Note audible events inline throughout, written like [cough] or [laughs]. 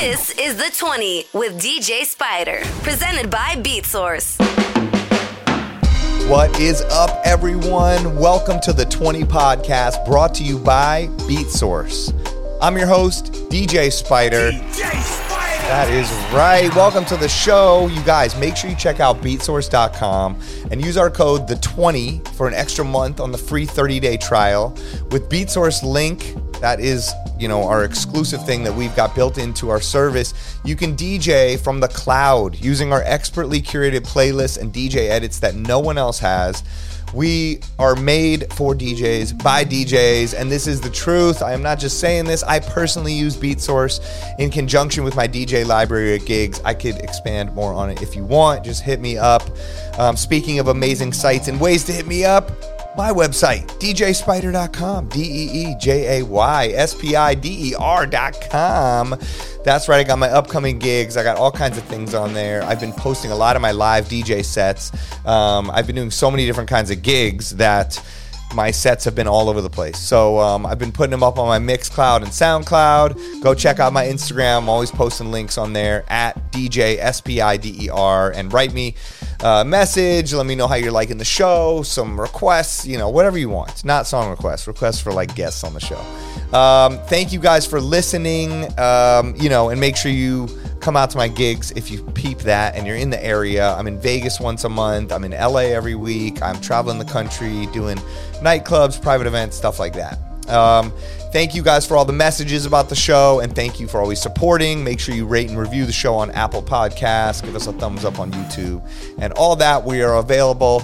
This is the 20 with DJ Spider, presented by BeatSource. What is up, everyone? Welcome to the 20 podcast brought to you by BeatSource. I'm your host, DJ Spider. DJ Spider! That is right. Welcome to the show. You guys, make sure you check out beatsource.com and use our code the20 for an extra month on the free 30-day trial. With BeatSource link, that is, you know, our exclusive thing that we've got built into our service. You can DJ from the cloud using our expertly curated playlists and DJ edits that no one else has. We are made for DJs by DJs, and this is the truth. I am not just saying this. I personally use BeatSource in conjunction with my DJ library at gigs. I could expand more on it if you want. Just hit me up. Um, speaking of amazing sites and ways to hit me up, my website, djspider.com, D E E J A Y S P I D E R.com. That's right, I got my upcoming gigs. I got all kinds of things on there. I've been posting a lot of my live DJ sets. Um, I've been doing so many different kinds of gigs that my sets have been all over the place. So um, I've been putting them up on my Mixcloud and SoundCloud. Go check out my Instagram. I'm always posting links on there at DJ S P I D E R and write me a message. Let me know how you're liking the show. Some requests, you know, whatever you want. Not song requests, requests for like guests on the show. Um, thank you guys for listening. Um, you know, and make sure you come out to my gigs if you peep that and you're in the area. I'm in Vegas once a month. I'm in LA every week. I'm traveling the country doing nightclubs, private events, stuff like that. Um, thank you guys for all the messages about the show and thank you for always supporting. Make sure you rate and review the show on Apple Podcasts. Give us a thumbs up on YouTube and all that. We are available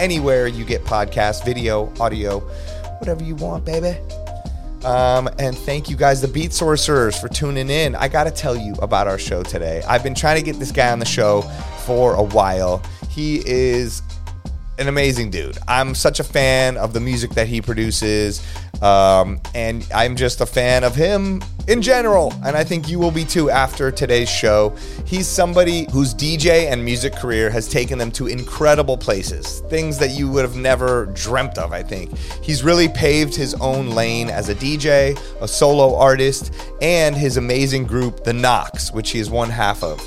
anywhere you get podcasts, video, audio, whatever you want, baby. Um, and thank you guys, the Beat Sorcerers, for tuning in. I got to tell you about our show today. I've been trying to get this guy on the show for a while. He is an amazing dude. I'm such a fan of the music that he produces, um, and I'm just a fan of him in general. And I think you will be too after today's show. He's somebody whose DJ and music career has taken them to incredible places, things that you would have never dreamt of, I think. He's really paved his own lane as a DJ, a solo artist, and his amazing group, The Knocks, which he is one half of.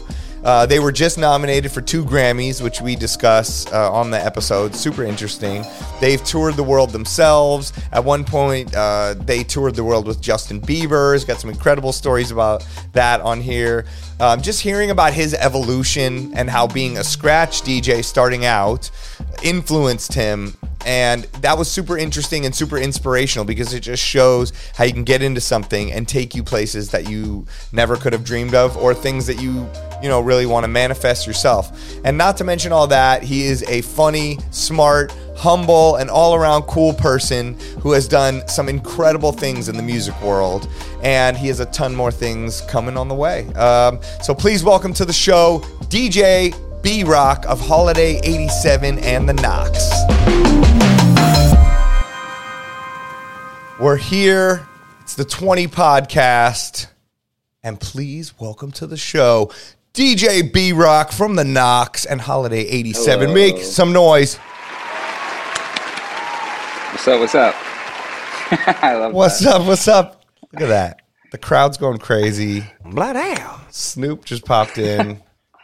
Uh, they were just nominated for two Grammys, which we discuss uh, on the episode. Super interesting. They've toured the world themselves. At one point, uh, they toured the world with Justin Bieber. He's got some incredible stories about that on here. Um, just hearing about his evolution and how being a scratch DJ starting out influenced him and that was super interesting and super inspirational because it just shows how you can get into something and take you places that you never could have dreamed of or things that you you know really want to manifest yourself. And not to mention all that he is a funny smart humble and all-around cool person who has done some incredible things in the music world and he has a ton more things coming on the way. Um, so please welcome to the show dj B-Roc of Holiday87 and the Knocks. We're here. It's the 20 podcast. And please welcome to the show DJ B-Roc from the Knocks and Holiday87. Hello. Make some noise. What's up? What's up? [laughs] I love What's that. up? What's up? Look at that. The crowd's going crazy. Bloody Snoop just popped in.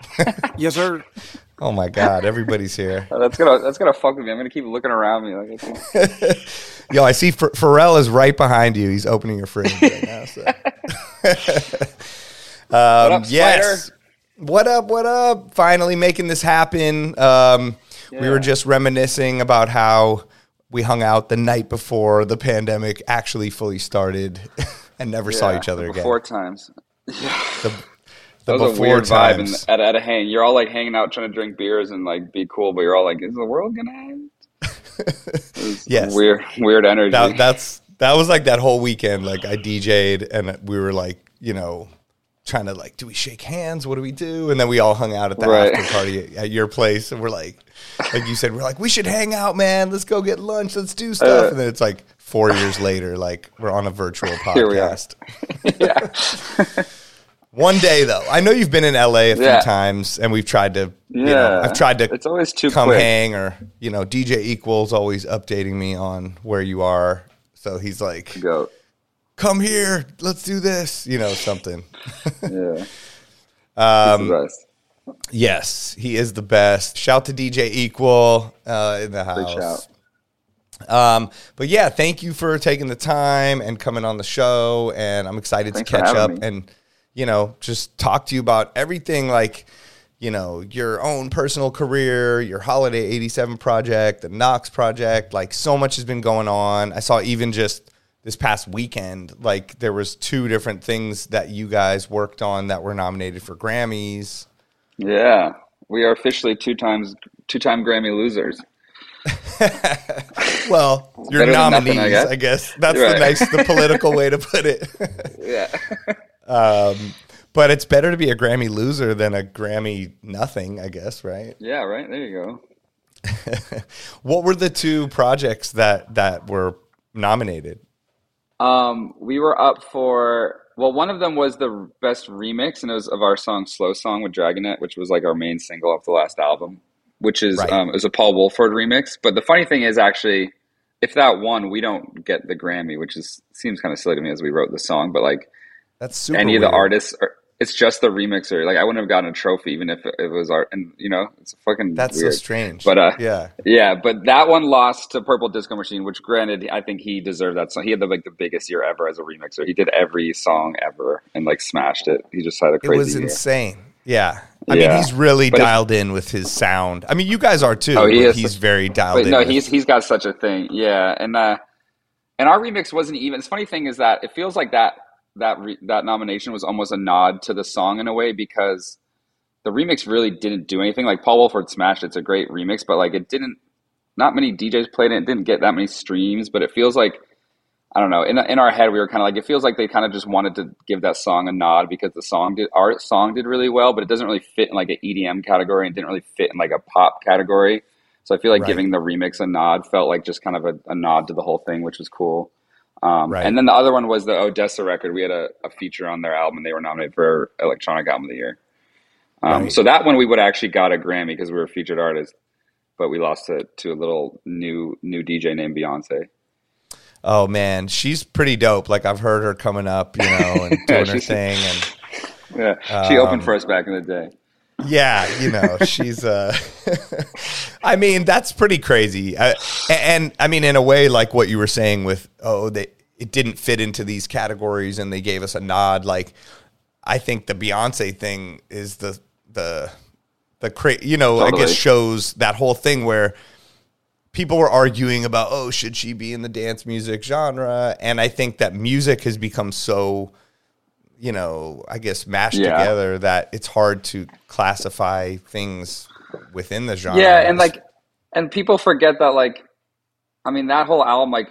[laughs] Yes, sir. Oh my God, everybody's here. [laughs] That's gonna that's gonna fuck with me. I'm gonna keep looking around me like [laughs] Yo, I see Ph- Pharrell is right behind you. He's opening your fridge right now. So. um, up, yes. Spider? What up? What up? Finally making this happen. Um, We were just reminiscing about how we hung out the night before the pandemic actually fully started and never saw each other the again. Four times. the That was a before weird vibe times. and at, at a hang. You're all like hanging out trying to drink beers and like be cool, but you're all like, is the world gonna end? [laughs] It was Yes. Weird weird energy. that, that's that was like that whole weekend. Like I DJ'd and we were like, you know, trying to like, do we shake hands? What do we do? And then we all hung out at the Right. after party at your place, and we're like, like you said, we're like, we should hang out, man. Let's go get lunch. Let's do stuff. Uh, and then it's like four years later, like we're on a virtual [laughs] Here we are. podcast. [laughs] yeah. One day though, I know you've been in LA a few Yeah. times, and we've tried to, you know, Yeah. I've tried to It's always too come quick. hang or you know dj equals always updating me on where you are so he's like Go. come here, let's do this, you know, something. Yeah. [laughs] Um, He's the best. Yes, he is the best. Shout to DJ Equal uh, in the house. Um, but yeah, thank you for taking the time and coming on the show. And I'm excited Thanks to catch up me. and, you know, just talk to you about everything like, you know, your own personal career, your Holiday87 project, the Knocks project. Like, so much has been going on. I saw even just this past weekend, like, there was two different things that you guys worked on that were nominated for Grammys. Yeah. We are officially two times two time Grammy losers. [laughs] Well, your Better than nominees, nothing, I I guess. guess. That's the nice, the political way to put it. [laughs] Yeah. [laughs] um, but it's better to be a Grammy loser than a Grammy nothing, I guess, right? yeah, right. There you go. [laughs] What were the two projects that that were nominated? Um, we were up for well, one of them was the best remix, and it was of our song "Slow Song" with Dragonette, which was like our main single off the last album, which is Right. um, it was a Paul Woolford remix. But the funny thing is, actually, if that won, we don't get the Grammy, which is seems kind of silly to me as we wrote the song. But like That's super. any of the artists, are, it's just the remixer. Like I wouldn't have gotten a trophy even if it, was art, and you know, it's fucking That's weird. so strange. But uh, yeah, yeah, but that one lost to Purple Disco Machine, which granted, I think he deserved that song. He had the like the biggest year ever as a remixer. He did every song ever and like smashed it. He just had a crazy. it was year. insane. Yeah, I mean, he's really But dialed in with his sound. I mean, you guys are too. Oh, he is. He's very dialed But in. no, with- he's he's got such a thing. Yeah, and uh, and our remix wasn't even. The funny thing is that it feels like that that re, that nomination was almost a nod to the song in a way because the remix really didn't do anything. Like Paul Woolford smashed. It's a great remix, but like it didn't. Not many DJs played it. It didn't get that many streams, but it feels like I don't know. In in our head, we were kind of like it feels like they kind of just wanted to give that song a nod because the song did our song did really well, but it doesn't really fit in like an EDM category and didn't really fit in like a pop category. So I feel like Right. giving the remix a nod felt like just kind of a, a nod to the whole thing, which was cool. Um, Right. And then the other one was the ODESZA record. We had a, a feature on their album. and They were nominated for Electronic Album of the Year. Um, Right. So that one we would actually got a Grammy because we were a featured artist, but we lost it to a little new new DJ named Beyonce. oh man, she's pretty dope. Like I've heard her coming up, you know, and [laughs] doing her thing, and [laughs] Yeah, she opened Um, for us back in the day. Yeah, you know, she's uh [laughs] I mean, that's pretty crazy. I, and I mean in a way like what you were saying with oh they it didn't fit into these categories and they gave us a nod like I think the Beyonce thing is the the the cra- you know, I Totally. guess shows that whole thing where people were arguing about oh should she be in the dance music genre and I think that music has become so you know, I guess mashed Yeah. together that it's hard to classify things within the genre. Yeah, and like, and people forget that like, I mean, that whole album like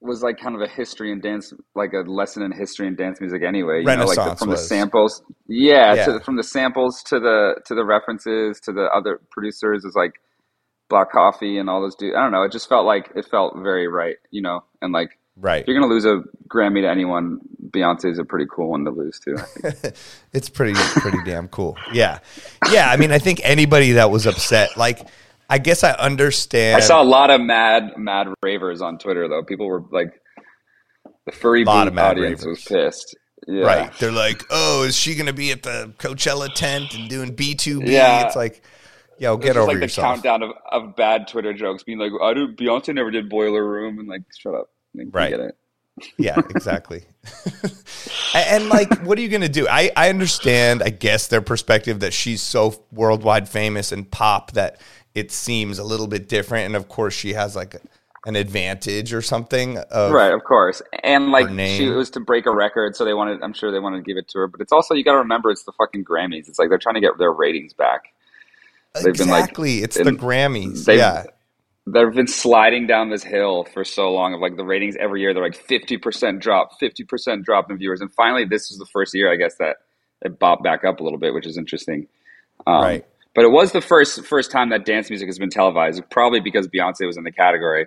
was like kind of a history and dance, like a lesson in history and dance music anyway. You know, like the, Renaissance from the samples, yeah, Yeah. To, from the samples to the to the references to the other producers is like Black Coffee and all those dudes. I don't know. It just felt like it felt very right, you know, and like. Right. If you're gonna lose a Grammy to anyone, Beyonce is a pretty cool one to lose to. I think. [laughs] It's pretty pretty damn cool. Yeah. Yeah, I mean I think anybody that was upset like I guess I understand I saw a lot of mad, mad ravers on Twitter though. People were like, the furry Lot boot of mad audience was pissed. Yeah. Right. They're like, "Oh, is she going to be at the Coachella tent and doing B2B?" Yeah. It's like, "Yo, get was just over like the countdown of, of bad Twitter jokes, being like, "I do Beyonce never did Boiler Room," and like, shut up. Right. Yeah, exactly. [laughs] and, like, what are you going to do? I, I understand, I guess, their perspective that she's so worldwide famous and pop that it seems a little bit different. And of course, she has like an advantage or something. Of, Right, of course. And like, she it was to break a record, so they wanted. I'm sure they wanted to give it to her, but it's also you got to remember it's the fucking Grammys. It's like they're trying to get their ratings back. They've been, like, Exactly. it's the Grammys. Yeah. They've been sliding down this hill for so long of like the ratings every year they're like 50% drop 50% drop in viewers. And finally this is the first year i guess that it bopped back up a little bit which is interesting. Um, Right. but it was the first first time that dance music has been televised probably because beyonce was in the category.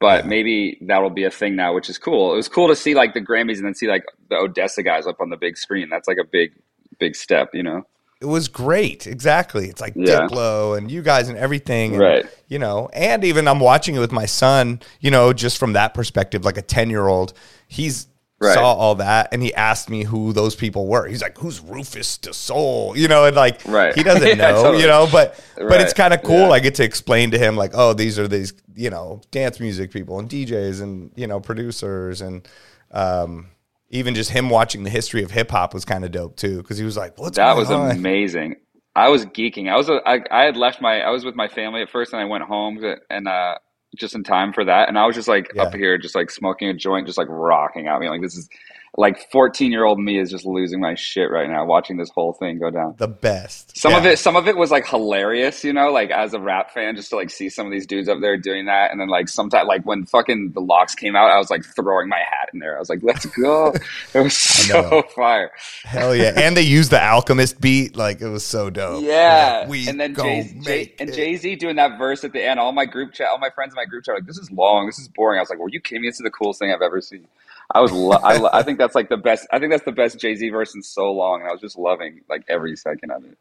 But Yeah. maybe that'll be a thing now which is cool. It was cool to see like the grammys and then see like the ODESZA guys up on the big screen. That's like a big big step you know It was great. Exactly. It's like Yeah. Diplo and you guys and everything. And, Right. You know, and even I'm watching it with my son, you know, just from that perspective, like a 10 year old, he's Right. saw all that and he asked me who those people were. He's like, "Who's Rufus Du Sol?" You know, and like Right. he doesn't [laughs] Yeah, know, totally. you know, but but it's kind of cool. Yeah. I get to explain to him like, "Oh, these are these, you know, dance music people and DJs and, you know, producers and um even just him watching the history of hip hop was kind of dope too because he was like, "What's That was on?" amazing. I was geeking. I was a, I, I had left my I was with my family at first and I went home and uh just in time for that and I was just like Yeah. up here just like smoking a joint just like rocking out me like this is like 14 year old me is just losing my shit right now watching this whole thing go down. The best. Some of it some of it was like hilarious, you know, like as a rap fan just to like see some of these dudes up there doing that and then like sometimes like when fucking the Lox came out I was like throwing my hat in there. I was like, "Let's go." [laughs] It was so fire. Hell yeah. And they used the Alchemist beat. Like it was so dope. Yeah, Like, we and then go Jay, and it. Jay Z doing that verse at the end. All my group chat, all my friends in my group chat, like this is long, this is boring. I was like, were you kidding me? This is the coolest thing I've ever seen. I was, lo- I, lo- I [laughs] think that's like the best. I think that's the best Jay Z verse in so long, and I was just loving like every second of it.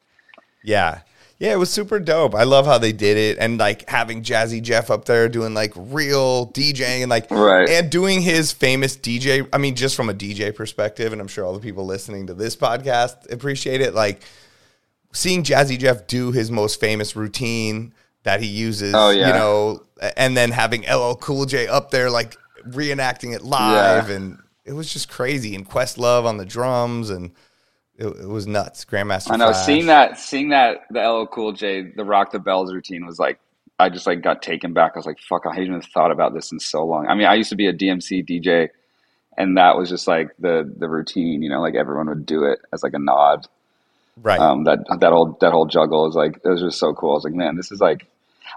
Yeah. Yeah, it was super dope. I love how they did it and like having Jazzy Jeff up there doing like real DJing and like Right. and doing his famous DJ. I mean, just from a DJ perspective, and I'm sure all the people listening to this podcast appreciate it. Like seeing Jazzy Jeff do his most famous routine that he uses, Oh, yeah. you know, and then having LL Cool J up there like reenacting it live Yeah. and it was just crazy and Questlove on the drums and it, it was nuts. Grandmaster I know Flash. seeing that, seeing that the LL Cool J, the Rock the Bells routine was like, I just like got taken back. I was like, fuck, I haven't even thought about this in so long. I mean, I used to be a DMC DJ, and that was just like the the routine. You know, like everyone would do it as like a nod. right. um, that that whole that whole juggle is like it was just so cool. I was like, man, this is like.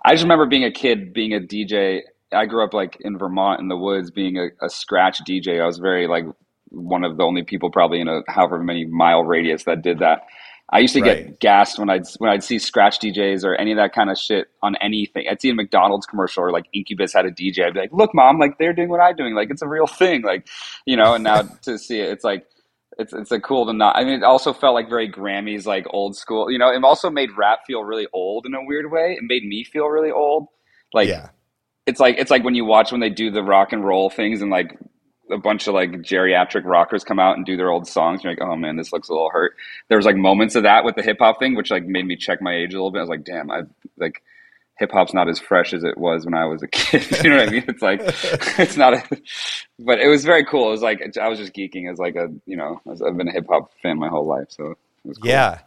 I just remember being a kid, being a DJ. I grew up like in Vermont in the woods, being a, a scratch DJ. I was very like one of the only people probably in a however many mile radius that did that. I used to Right. get gassed when I'd when I'd see scratch DJs or any of that kind of shit on anything. I'd see a McDonald's commercial or like Incubus had a DJ. I'd be like, "Look, mom, like they're doing what I'm doing. Like it's a real thing." Like, you know. And now [laughs] to see it, it's like it's it's a cool to not. I mean, it also felt like very Grammys, like old school. You know, it also made rap feel really old in a weird way. It made me feel really old. Like yeah. It's like it's like when you watch when they do the rock and roll things and like a bunch of like geriatric rockers come out and do their old songs. You're like, oh man, this looks a little hurt. There was like moments of that with the hip hop thing, which like made me check my age a little bit. I was like, damn, I like hip hop's not as fresh as it was when I was a [laughs] kid. you know what I mean? It's like [laughs] it's not, a, but it was very cool. It was like I was just geeking as like a you know I've been a hip hop fan my whole life, so it was cool. Yeah.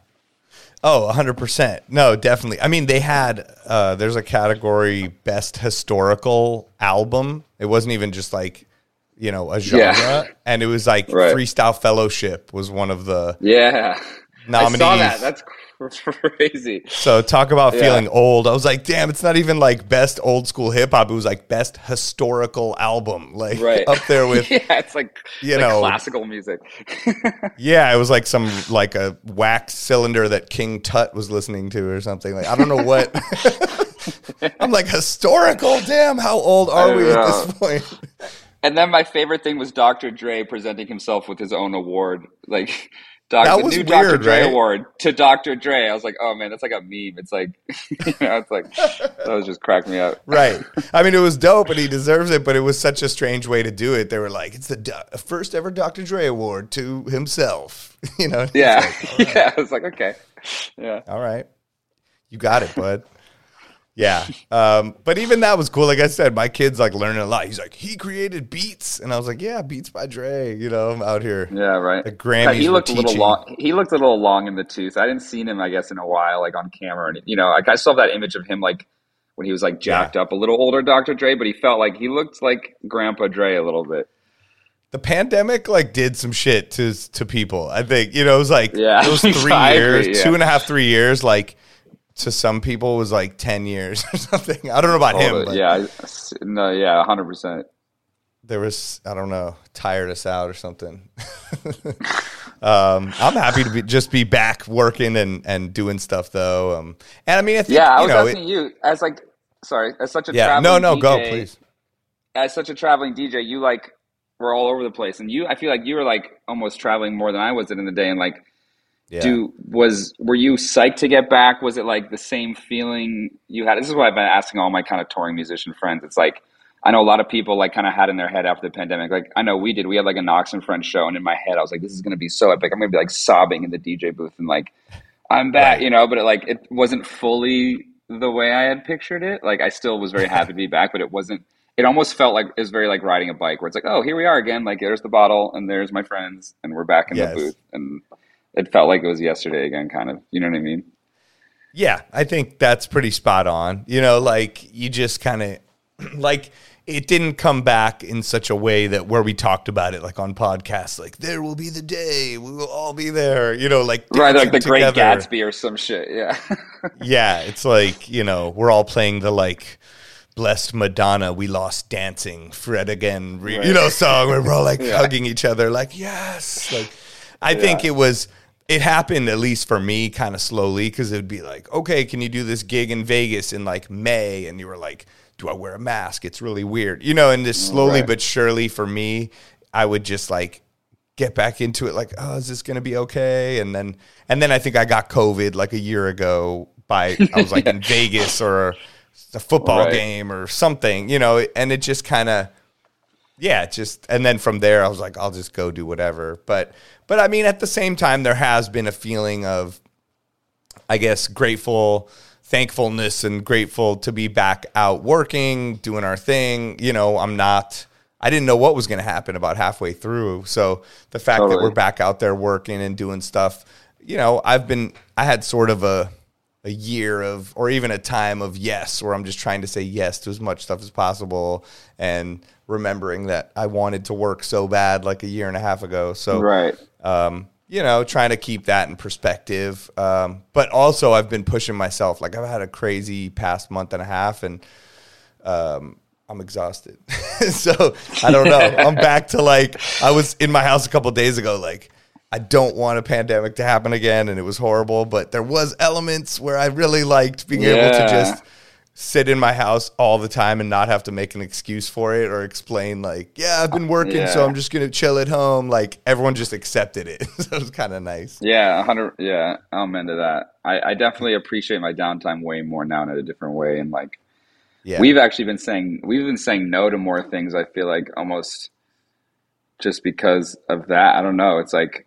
Oh, 100%. No, definitely. I mean, they had, uh, there's a category best historical album. It wasn't even just like, you know, a genre. Yeah. And it was like Right. Freestyle Fellowship was one of the yeah. I saw nominees. that. That's [laughs] crazy. So talk about Yeah. feeling old. I was like, damn, it's not even like best old school hip hop. It was like best historical album. [laughs] Like Right up there with [laughs] yeah, it's like you like know- classical music. Yeah, it was like some like a wax cylinder that King Tut was listening to or something. Like I don't know what. I'm like historical. Damn, how old are we at this point? And then my favorite thing was Dr. Dre presenting himself with his own award, like doc, That the was new Dr. weird, Dre right? award to Dr. Dre. I was like, oh man, that's like a meme. It's like, [laughs] you know, it's like that was just cracked me up. Right. [laughs] I mean, it was dope, and he deserves it. But it was such a strange way to do it. They were like, "It's the do- first ever Dr. Dre award to himself." [laughs] You know? Yeah, like, yeah. I was like, okay, yeah. All right. You got it, bud. Yeah. Um, but even that was cool. Like I said, my kid's like learning a lot. He's like, he created beats. And I was like, yeah, beats by Dre. You know, I'm out here. Yeah, right. The Grammys he were looked a little long. He looked a little long in the tooth. I didn't see him, I guess, in a while, like on camera. And you know, like I still have that image of him, like when he was like jacked up, a little older, Dr. Dre. But he felt like he looked like Grandpa Dre a little bit. The pandemic like did some shit to to people. I think, you know, it was like Yeah. those [laughs] three I agree, years, yeah. two and a half, three years, like to some people was like 10 years [laughs] or something. I don't know about him, but yeah, no, yeah, hundred percent. there was, I don't know, tired us out or something. [laughs] um, I'm happy to be just be back working and, and doing stuff though. Um, and I mean, I think, Yeah, I you was know, asking it- you as like, sorry, as such a yeah, traveling no, no, go please. As such a traveling DJ, you like were all over the place, and you, I feel like you were like almost traveling more than I was in the day, and like. Yeah. Do was were you psyched to get back? Was it like the same feeling you had? This is what I've been asking all my kind of touring musician friends. It's like I know a lot of people like kind of had in their head after the pandemic. Like I know we did. We had like a Knocks and Friends show, and in my head, I was like, "This is going to be so epic. I'm going to be like sobbing in the DJ booth and like I'm back," Right. you know. But it, like it wasn't fully the way I had pictured it. Like I still was very happy to be back, but it wasn't. It almost felt like it was very like riding a bike, where it's like, "Oh, here we are again. Like there's the bottle, and there's my friends, and we're back in Yes. the booth." And it felt like it was yesterday again, kind of. You know what I mean? Yeah, I think that's pretty spot on. You know, like you just kind of [clears throat] like it didn't come back in such a way that where we talked about it like on podcasts like there will be the day we will all be there you know like Right, like the dancing Great. Gatsby or some shit. Yeah. [laughs] yeah it's like you know we're all playing the like blessed madonna we lost dancing fred again re- you know song where we're all like [laughs] Yeah. hugging each other like yes like i think it was it happened at least for me kind of slowly because it'd be like okay can you do this gig in vegas in like may? And you were like do i wear a mask? It's really weird. You know and just mm, slowly Right. but surely for me i would just like get back into it like oh is this going to be okay? And then and then i think i got covid like a year ago by i was like [laughs] in vegas or a football Right. game or something you know and it just kind of yeah just and then from there i was like i'll just go do whatever. But but i mean at the same time there has been a feeling of i guess grateful thankfulness and grateful to be back out working doing our thing. You know i'm not i didn't know what was going to happen about halfway through. So the fact that we're back out there working and doing stuff you know i've been i had sort of a a year of or even a time of yes where i'm just trying to say yes to as much stuff as possible and remembering that i wanted to work so bad like a year and a half ago so right. um, you know, trying to keep that in perspective. Um, but also, I've been pushing myself. Like I've had a crazy past month and a half, and um, I'm exhausted. [laughs] so I don't know. [laughs] I'm back to like I was in my house a couple days ago. Like I don't want a pandemic to happen again, and it was horrible. But there was elements where I really liked being able to just sit in my house all the time and not have to make an excuse for it or explain like, yeah, I've been working, so I'm just gonna chill at home. Like everyone just accepted it, [laughs] so it was kind of nice. Yeah, hundred. Yeah, I'm into that. I, I definitely appreciate my downtime way more now in a different way, and like Yeah, we've actually been saying we've been saying no to more things. I feel like almost just because of that. I don't know. It's like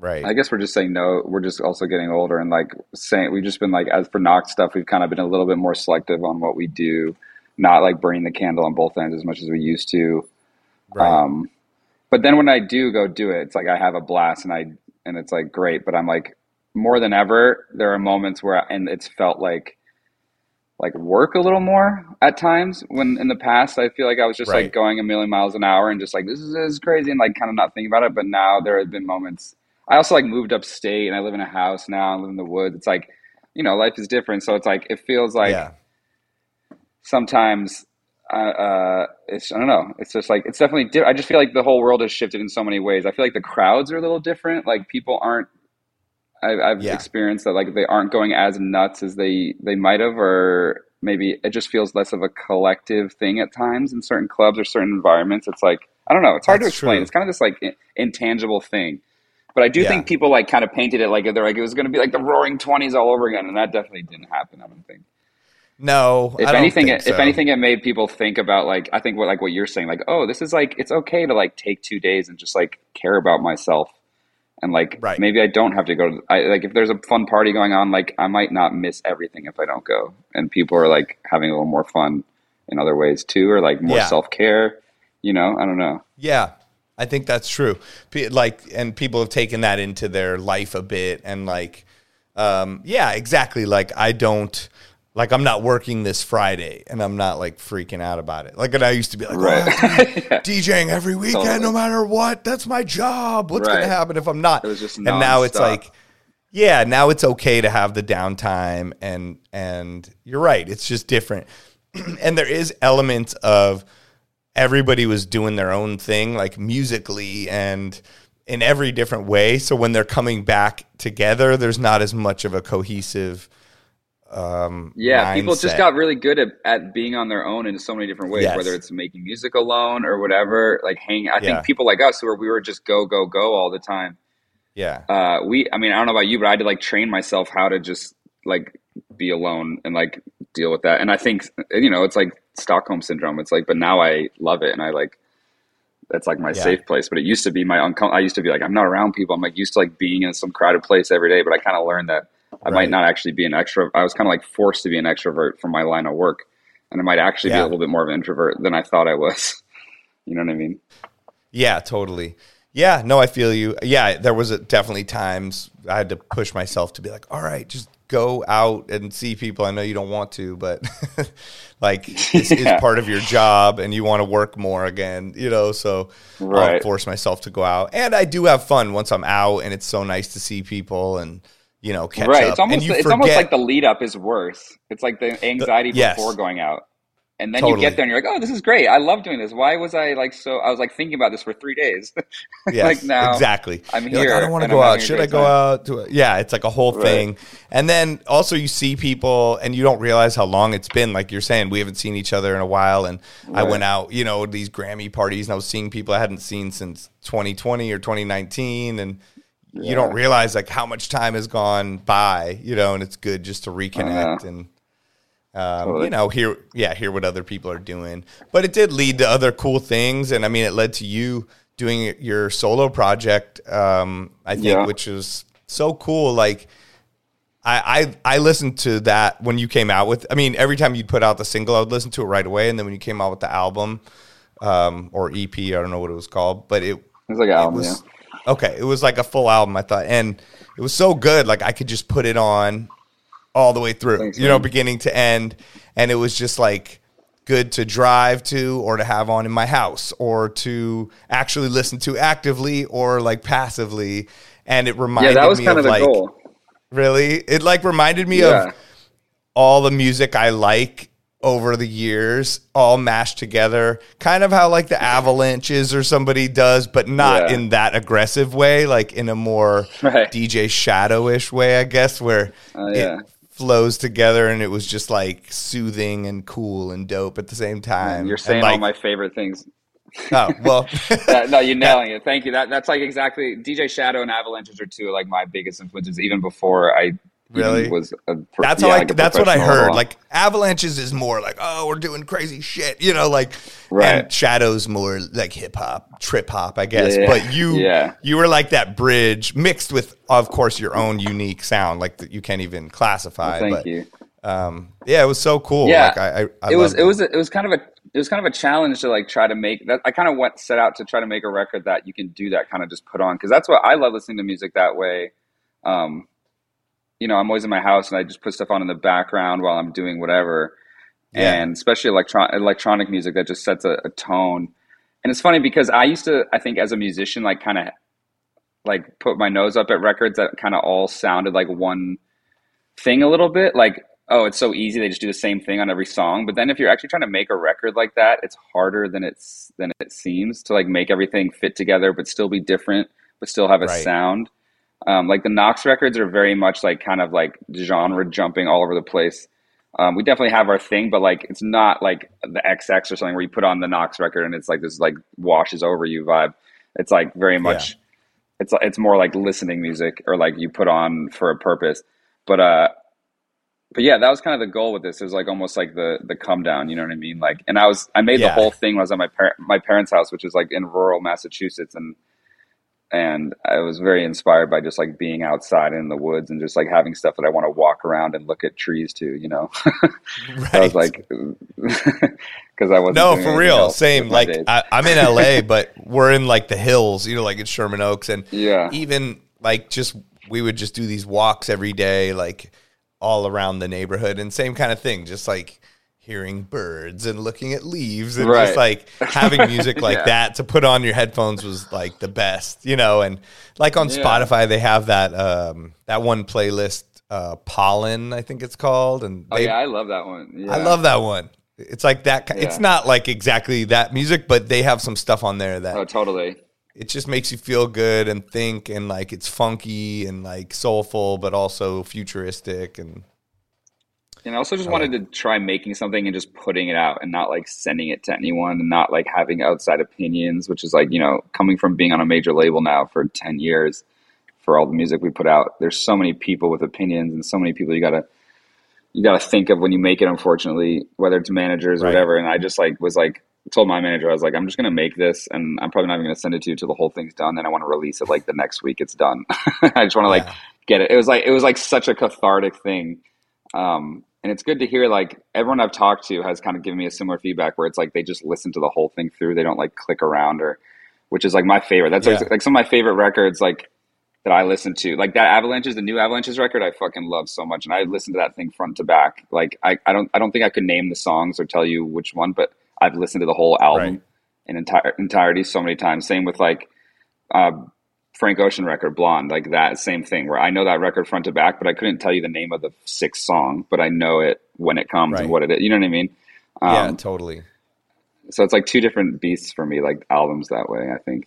right. I guess we're just saying no. We're just also getting older and like saying we've just been like as for Knocks stuff, we've kind of been a little bit more selective on what we do, not like burning the candle on both ends as much as we used to. right. Um, but then when I do go do it, it's like I have a blast and I and it's like great. But I'm like more than ever, there are moments where I, and it's felt like like work a little more at times. When in the past, I feel like I was just Right. like going a million miles an hour and just like this is, this is crazy and like kind of not thinking about it. But now there have been moments. I also like moved upstate and I live in a house now. I live in the woods. It's like you know life is different. So it's like it feels like yeah, sometimes uh, uh, it's I don't know. It's just like it's definitely. Di- I just feel like the whole world has shifted in so many ways. I feel like the crowds are a little different. Like people aren't. I, I've Yeah. experienced that like they aren't going as nuts as they they might have, or maybe it just feels less of a collective thing at times in certain clubs or certain environments. It's like I don't know. It's hard That's to explain. true. It's kind of this like in- intangible thing. But I do Yeah. think people like kind of painted it like they're like it was going to be like the Roaring Twenties all over again, and that definitely didn't happen. I don't think no. if I don't anything, if so. anything, it made people think about like I think what like what you're saying, like oh, this is like it's okay to like take two days and just like care about myself, and like Right. maybe I don't have to go. To, I like if there's a fun party going on, like I might not miss everything if I don't go, and people are like having a little more fun in other ways too, or like more Yeah. self care. You know, I don't know. Yeah, I think that's true. Like, and people have taken that into their life a bit, and like, um, yeah, exactly. Like, I don't. Like I'm not working this Friday, and I'm not like freaking out about it. Like, and I used to be like, Right. "Oh, [laughs] have DJing every weekend, Totally. no matter what. That's my job. What's Right. gonna happen if I'm not? It was just and now it's like, yeah, now it's okay to have the downtime, and and you're right. It's just different, [clears throat] and there is elements of everybody was doing their own thing, like musically and in every different way. So when they're coming back together, there's not as much of a cohesive. Um, Yeah, people just got really good at, at being on their own in so many different ways, Yes. whether it's making music alone or whatever. Like hang, I Yeah. think people like us who were we were just go go go all the time. yeah, uh we i mean i don't know about you but i had to like train myself how to just like be alone and like deal with that and i think you know it's like Stockholm syndrome. It's like, but now I love it and I like that's like my Yeah. safe place. But it used to be my uncom- I used to be like I'm not around people. I'm like used to like being in some crowded place every day. But I kind of learned that I Right. might not actually be an extrovert. I was kind of like forced to be an extrovert from my line of work, and I might actually be a little bit more of an introvert than I thought I was. [laughs] You know what I mean? Yeah, totally. Yeah, no, I feel you. Yeah, there was a, definitely times I had to push myself to be like, all right, just go out and see people. I know you don't want to, but [laughs] like [laughs] it's, Yeah. is part of your job and you want to work more again, you know, so I'll force myself to go out. And I do have fun once I'm out and it's so nice to see people and, you know, catch right. up. It's almost it's almost like the lead up is worse. It's like the anxiety yes. before going out. And then Totally. you get there and you're like, oh, this is great. I love doing this. Why was I like so? I was like thinking about this for three days. [laughs] Yes, like now exactly. I'm You're like, here I don't want to go I'm out. Should I go time. out? To yeah, it's like a whole Right. thing. And then also you see people and you don't realize how long it's been. Like you're saying, we haven't seen each other in a while. And I went out, you know, these Grammy parties and I was seeing people I hadn't seen since 2020 or 2019. And you don't realize like how much time has gone by, you know, and it's good just to reconnect uh-huh. and um, Totally. you know, hear yeah, hear what other people are doing. But it did lead to other cool things, and I mean, it led to you doing your solo project. Um, I think, Yeah. which is so cool. Like, I, I I listened to that when you came out with. I mean, every time you'd put out the single, I would listen to it right away, and then when you came out with the album um, or EP, I don't know what it was called, but it was like an album, was yeah. okay. It was like a full album, I thought, and it was so good. Like I could just put it on all the way through, Thanks, you know, beginning to end, and it was just like good to drive to or to have on in my house or to actually listen to actively or like passively. And it Yeah, reminded that was me kind of of like goal. really, it like reminded me Yeah. of all the music I like over the years, all mashed together. Kind of how like the Avalanches or somebody does, but not Yeah. in that aggressive way, like in a more [laughs] Right. DJ Shadowish way, I guess, where Oh, yeah. it flows together and it was just like soothing and cool and dope at the same time. You're saying like, all my favorite things. [laughs] oh well, [laughs] That- no, you're [laughs] nailing it. Thank you. That that's like exactly DJ Shadow and Avalanches are two of like my biggest influences, even before I Really? was. A That's yeah, how I. like that's what I heard. Like avalanches is more like, oh, we're doing crazy shit, you know, like. Right. And shadows more like hip hop, trip hop, I guess. Yeah. But you, Yeah. you were like that bridge mixed with, of course, your own unique sound, like that you can't even classify. Thank but, you. Um, yeah, it was so cool. Yeah. Like I, I, I it was it was a, it was kind of a it was kind of a challenge to like try to make that I kind of went set out to try to make a record that you can do that kind of just put on because that's what I love listening to music that way. Um, you know, I'm always in my house and I just put stuff on in the background while I'm doing whatever, Yeah. and especially electron electronic music that just sets a, a tone. And it's funny because I used to I think as a musician like kind of like put my nose up at records that kind of all sounded like one thing a little bit like oh it's so easy they just do the same thing on every song but then if you're actually trying to make a record like that it's harder than it's than it seems to like make everything fit together but still be different but still have a Right. sound um, like the Knocks records are very much like kind of like genre jumping all over the place. Um, we definitely have our thing but like it's not like the XX or something where you put on the Knocks record and it's like this like washes over you vibe. It's like very much it's it's more like listening music or like you put on for a purpose. But uh but yeah that was kind of the goal with this. It was like almost like the the come down you know what i mean? Like and i was i made Yeah. the whole thing when i was at my par- my parents house which is like in rural massachusetts and and i was very inspired by just like being outside in the woods and just like having stuff that i want to walk around and look at trees to you know [laughs] Right. i was like [laughs] because i wasn't no, for real. Same. Like. I, I'm in LA, [laughs] but we're in like the hills, you know, like in Sherman Oaks, and Yeah. even like just we would just do these walks every day, like all around the neighborhood, and same kind of thing, just like hearing birds and looking at leaves, and just like having music [laughs] like Yeah. that to put on your headphones was like the best, you know. And like on Yeah. Spotify, they have that um that one playlist, uh, Pollen, I think it's called, and oh yeah i love that one yeah. I love that one. It's like that. It's not like exactly that music, but they have some stuff on there that oh totally it just makes you feel good and think, and like it's funky and like soulful, but also futuristic and And I also just I wanted to try making something and just putting it out and not like sending it to anyone and not like having outside opinions, which is like, you know, coming from being on a major label now for 10 years for all the music we put out. There's so many people with opinions and so many people you got to you got to think of when you make it. Unfortunately, whether it's managers or Right. whatever. And I just like was like told my manager I was like I'm just gonna make this, and I'm probably not even gonna send it to you till the whole thing's done. Then I want to release it like the next week it's done. [laughs] I just want to like get it. It was like it was like such a cathartic thing. Um, and it's good to hear like everyone I've talked to has kind of given me a similar feedback where it's like they just listen to the whole thing through. They don't like click around or, which is like my favorite. That's Yeah. like, like some of my favorite records like that I listen to. Like that Avalanches, the new Avalanches record, I fucking love so much, and I listen to that thing front to back. Like I, I don't I don't think I could name the songs or tell you which one, but I've listened to the whole album Right. in entire entirety so many times. Same with like. Uh, Frank Ocean record, Blonde, like that same thing where I know that record front to back, but I couldn't tell you the name of the sixth song, but I know it when it comes Right. and what it is. You know what I mean? Um, yeah, totally. So it's like two different beasts for me, like albums that way, I think.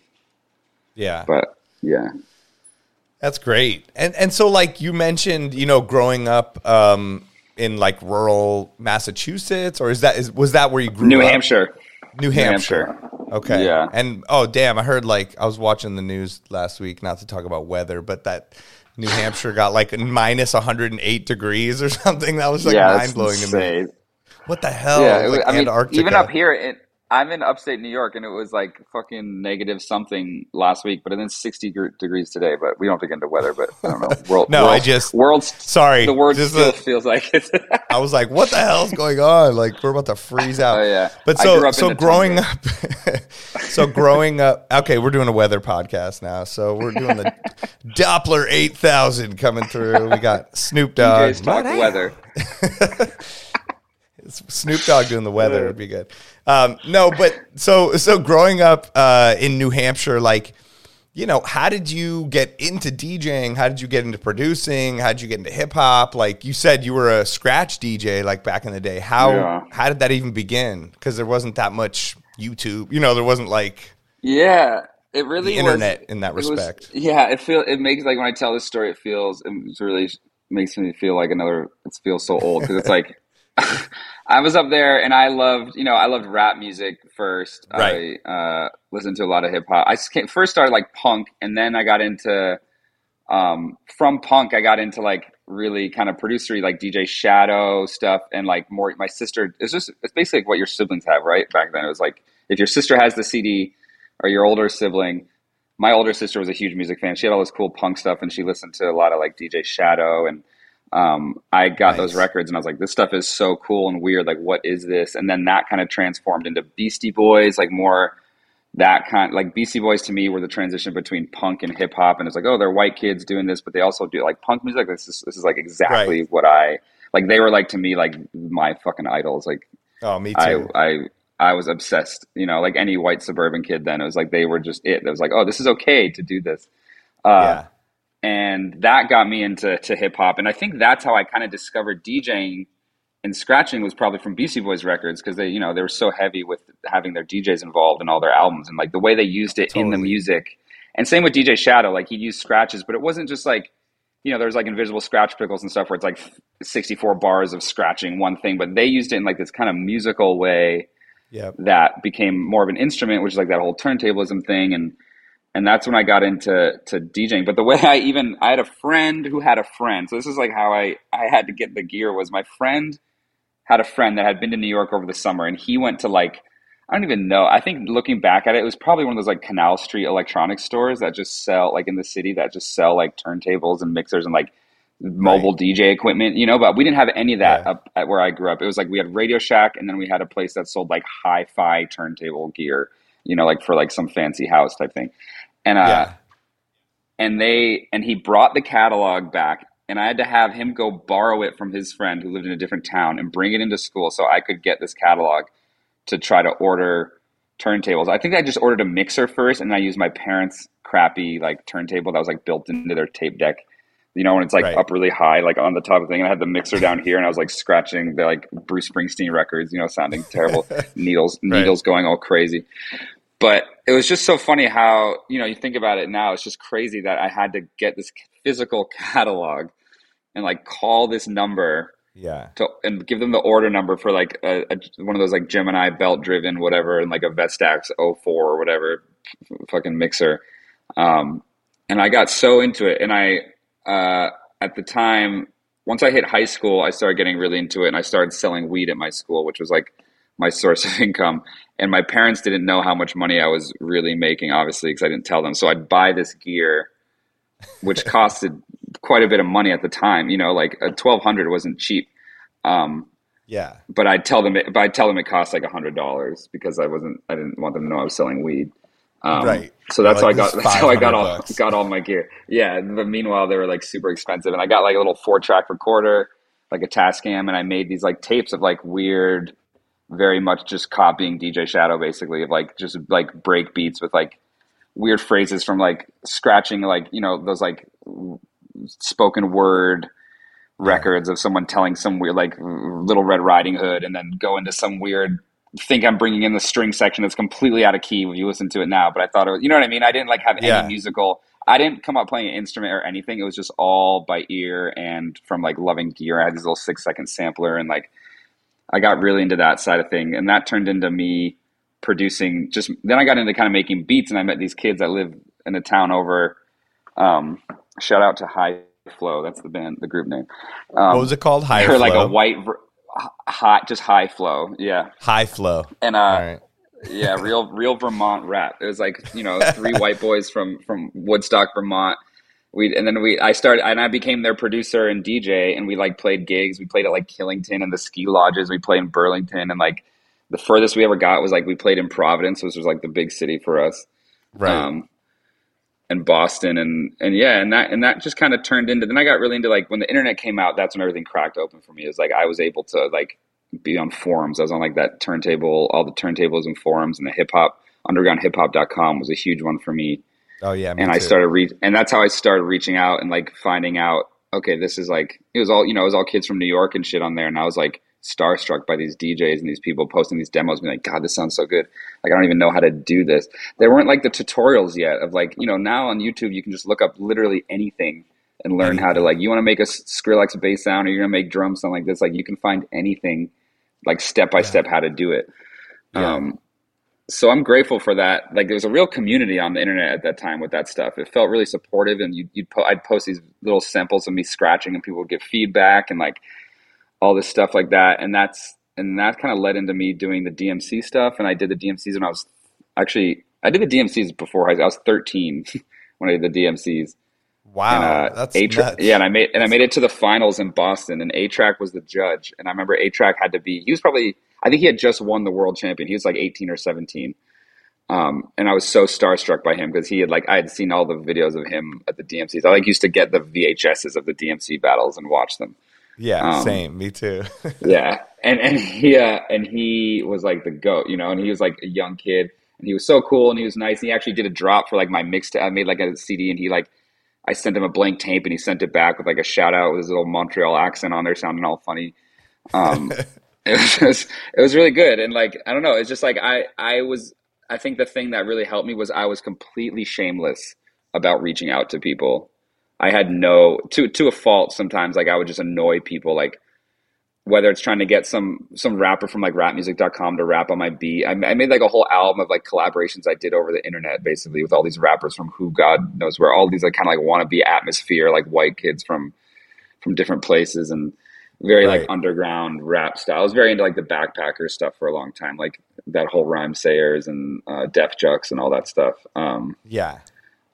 Yeah. But yeah. That's great. And and so like you mentioned, you know, growing up um in like rural Massachusetts or is that is was that where you grew New up? Hampshire. New Hampshire. Okay. Yeah. And oh damn, I heard like I was watching the news last week, not to talk about weather, but that New Hampshire got like minus 108 degrees or [laughs] something. That was like yeah, mind blowing to me. What the hell? yeah, like I mean, Antarctica. even up here, it, I'm in upstate New York, and it was like fucking negative something last week, but then 60 degrees today. But we don't have to get into weather. But I don't know. [laughs] World, No, world, I just- world's Sorry. the word just uh, still the- feels like it's. [laughs] I was like, what the hell's going on? Like we're about to freeze out. Oh, yeah. But so so growing up [laughs] so growing up okay, we're doing a weather podcast now. So we're doing the Doppler 8000 coming through. We got Snoop Dogg. DJ's talk weather. Snoop Dogg doing the weather would be good. Um, no, but so so growing up uh, in New Hampshire, like you know, how did you get into DJing? How did you get into producing? How did you get into hip hop? Like you said, you were a scratch DJ like back in the day. How Yeah. how did that even begin? Because there wasn't that much YouTube. You know, there wasn't like Yeah, it really the was- internet in that it was- respect. yeah, it feel it makes like when I tell this story, it feels it really makes me feel like another. It feels so old because it's like [laughs] I was up there and I loved you know I loved rap music first. Right. I uh, listened to a lot of hip hop. I came- first started like punk, and then I got into um, from punk. I got into like really kind of producery like DJ Shadow stuff and like more. My sister it's just it's basically like what your siblings have right back then. It was like if your sister has the CD or your older sibling. My older sister was a huge music fan. She had all this cool punk stuff, and she listened to a lot of like DJ Shadow and um, I got those records and I was like, this stuff is so cool and weird. Like, what is this? And then that kind of transformed into Beastie Boys, like more that kind. Like Beastie Boys to me were the transition between punk and hip hop. And it's like, oh, they're white kids doing this, but they also do like punk music. This is this is like exactly Right. what I like. They were like to me like my fucking idols. Like Oh, me I too. I I was obsessed. You know, like any white suburban kid. Then it was like they were just it. It was like, oh, this is okay to do this. Uh, yeah. And that got me into to hip hop. And I think that's how I kind of discovered DJing and scratching was probably from Beastie Boys records because they, you know, they were so heavy with having their DJs involved in all their albums and like the way they used it in the music. And same with DJ Shadow, like he used scratches, but it wasn't just like, you know, there's like Invisibl Skratch Piklz and stuff where it's like 64 bars of scratching one thing, but they used it in like this kind of musical way Yep. that became more of an instrument, which is like that whole turntablism thing, and and that's when I got into to DJing. But the way [laughs] I even I had a friend who had a friend, so this is like how I I had to get the gear was my friend had a friend that had been to New York over the summer, and he went to like I don't even know. I think looking back at it, it was probably one of those like Canal Street electronics stores that just sell like in the city that just sell like turntables and mixers and like mobile DJ equipment, you know, but we didn't have any of that Yeah. up at where I grew up. It was like we had Radio Shack and then we had a place that sold like hi-fi turntable gear, you know, like for like some fancy house type thing. And uh Yeah. and they and he brought the catalog back and I had to have him go borrow it from his friend who lived in a different town and bring it into school so I could get this catalog to try to order turntables. I think I just ordered a mixer first and I used my parents' crappy like turntable that was like built into their tape deck. You know, when it's like Right. up really high, like on the top of the thing, and I had the mixer down here, and I was like scratching the like Bruce Springsteen records, you know, sounding terrible, [laughs] needles, Right. needles going all crazy. But it was just so funny how you know you think about it now. It's just crazy that I had to get this physical [laughs] catalog and like call this number Yeah. to, and give them the order number for like a, a, one of those like Gemini belt driven whatever and like a Vestax 04 or whatever f- fucking mixer. Um, and I got so into it, and I uh, at the time once I hit high school, I started getting really into it, and I started selling weed at my school, which was like my source of [laughs] income. And my parents didn't know how much money I was really making, obviously, because I didn't tell them. So I'd buy this gear, which [laughs] costed quite a bit of money at the time. You know, like a twelve hundred wasn't cheap. Um, Yeah. but I'd tell them, it, but I'd tell them it cost like a hundred dollars because I wasn't, I didn't want them to know I was selling weed. Um, Right. So that's Like, how I got. That's how I got all bucks. got all my gear. Yeah. But meanwhile, they were like super expensive, and I got like a little four track recorder, like a Tascam, and I made these like tapes of like weird, very much just copying DJ Shadow, basically of like just like break beats with like weird phrases from like scratching like you know those like spoken word records of someone telling some weird like little red riding hood and then go into some weird think i'm bringing in the string section that's completely out of key when you listen to it now but i thought it was you know what i mean? I didn't like have Yeah. any musical i didn't come up playing an instrument or anything. It was just all by ear and from like loving gear. I had this little six second sampler and like i got really into that side of thing and that turned into me producing just then i got into kind of making beats and i met these kids that live in a town over um, shout out to high flow that's the band the group name um, what was it called? High. they're like a white hot just high flow yeah High flow. and uh yeah real real vermont rap it was like you know three [laughs] white boys from from woodstock vermont we and then we i started and i became their producer and dj and we like played gigs we played at like killington and the ski lodges we played in burlington and like the furthest we ever got was like we played in providence which was like the big city for us Right. um, and Boston and and yeah, and that and that just kind of turned into. Then I got really into like when the internet came out. That's when everything cracked open for me. Is like I was able to like be on forums. I was on like that turntable, all the turntables and forums, and the hip hop underground hip hop.com was a huge one for me. Oh yeah. And I too. started re- and that's how I started reaching out and like finding out. Okay, this is like it was all you know. It was all kids from New York and shit on there, and I was like starstruck by these DJs and these people posting these demos, being like, God, this sounds so good. Like I don't even know how to do this. There weren't like the tutorials yet of like you know now on YouTube you can just look up literally anything and learn how to like you want to make a Skrillex bass sound or you're gonna make drums sound like this. Like you can find anything like step by step how to do it. Yeah. Um, so I'm grateful for that. Like there was a real community on the internet at that time with that stuff. It felt really supportive, and you'd, you'd po- I'd post these little samples of me scratching, and people would give feedback and like all this stuff like that. And that's and that kind of led into me doing the DMC stuff. And I did the DMCs when I was actually I did the DMCs before I was, I was 13 [laughs] when I did the DMCs. Wow. And, uh, that's A-Tra- nuts. yeah, and I made and I made it to the finals in Boston, and A-Trak was the judge. And I remember A-Trak had to be he was probably I think he had just won the world champion. He was like 18 or 17. Um, and I was so starstruck by him because he had like I had seen all the videos of him at the DMCs. I like used to get the VHSs of the DMC battles and watch them. Yeah. um, same. Me too. [laughs] Yeah, and and he uh, and he was like the goat, you know. And he was like a young kid, and he was so cool, and he was nice. And he actually did a drop for like my mixtape. I made like a CD, and he like I sent him a blank tape, and he sent it back with like a shout out with his little Montreal accent on there, sounding all funny. Um, [laughs] it was just, it was really good, and like I don't know, it's just like I I was I think the thing that really helped me was I was completely shameless about reaching out to people. I had no to to a fault sometimes like I would just annoy people like whether it's trying to get some some rapper from like rapmusic.com to rap on my beat. I, I made like a whole album of like collaborations I did over the internet basically with all these rappers from who God knows where all these like kind of like wannabe atmosphere like white kids from from different places and very Right. like underground rap style. I was very into like the backpacker stuff for a long time, like that whole Rhymesayers and uh, Def Jux and all that stuff. Um, yeah.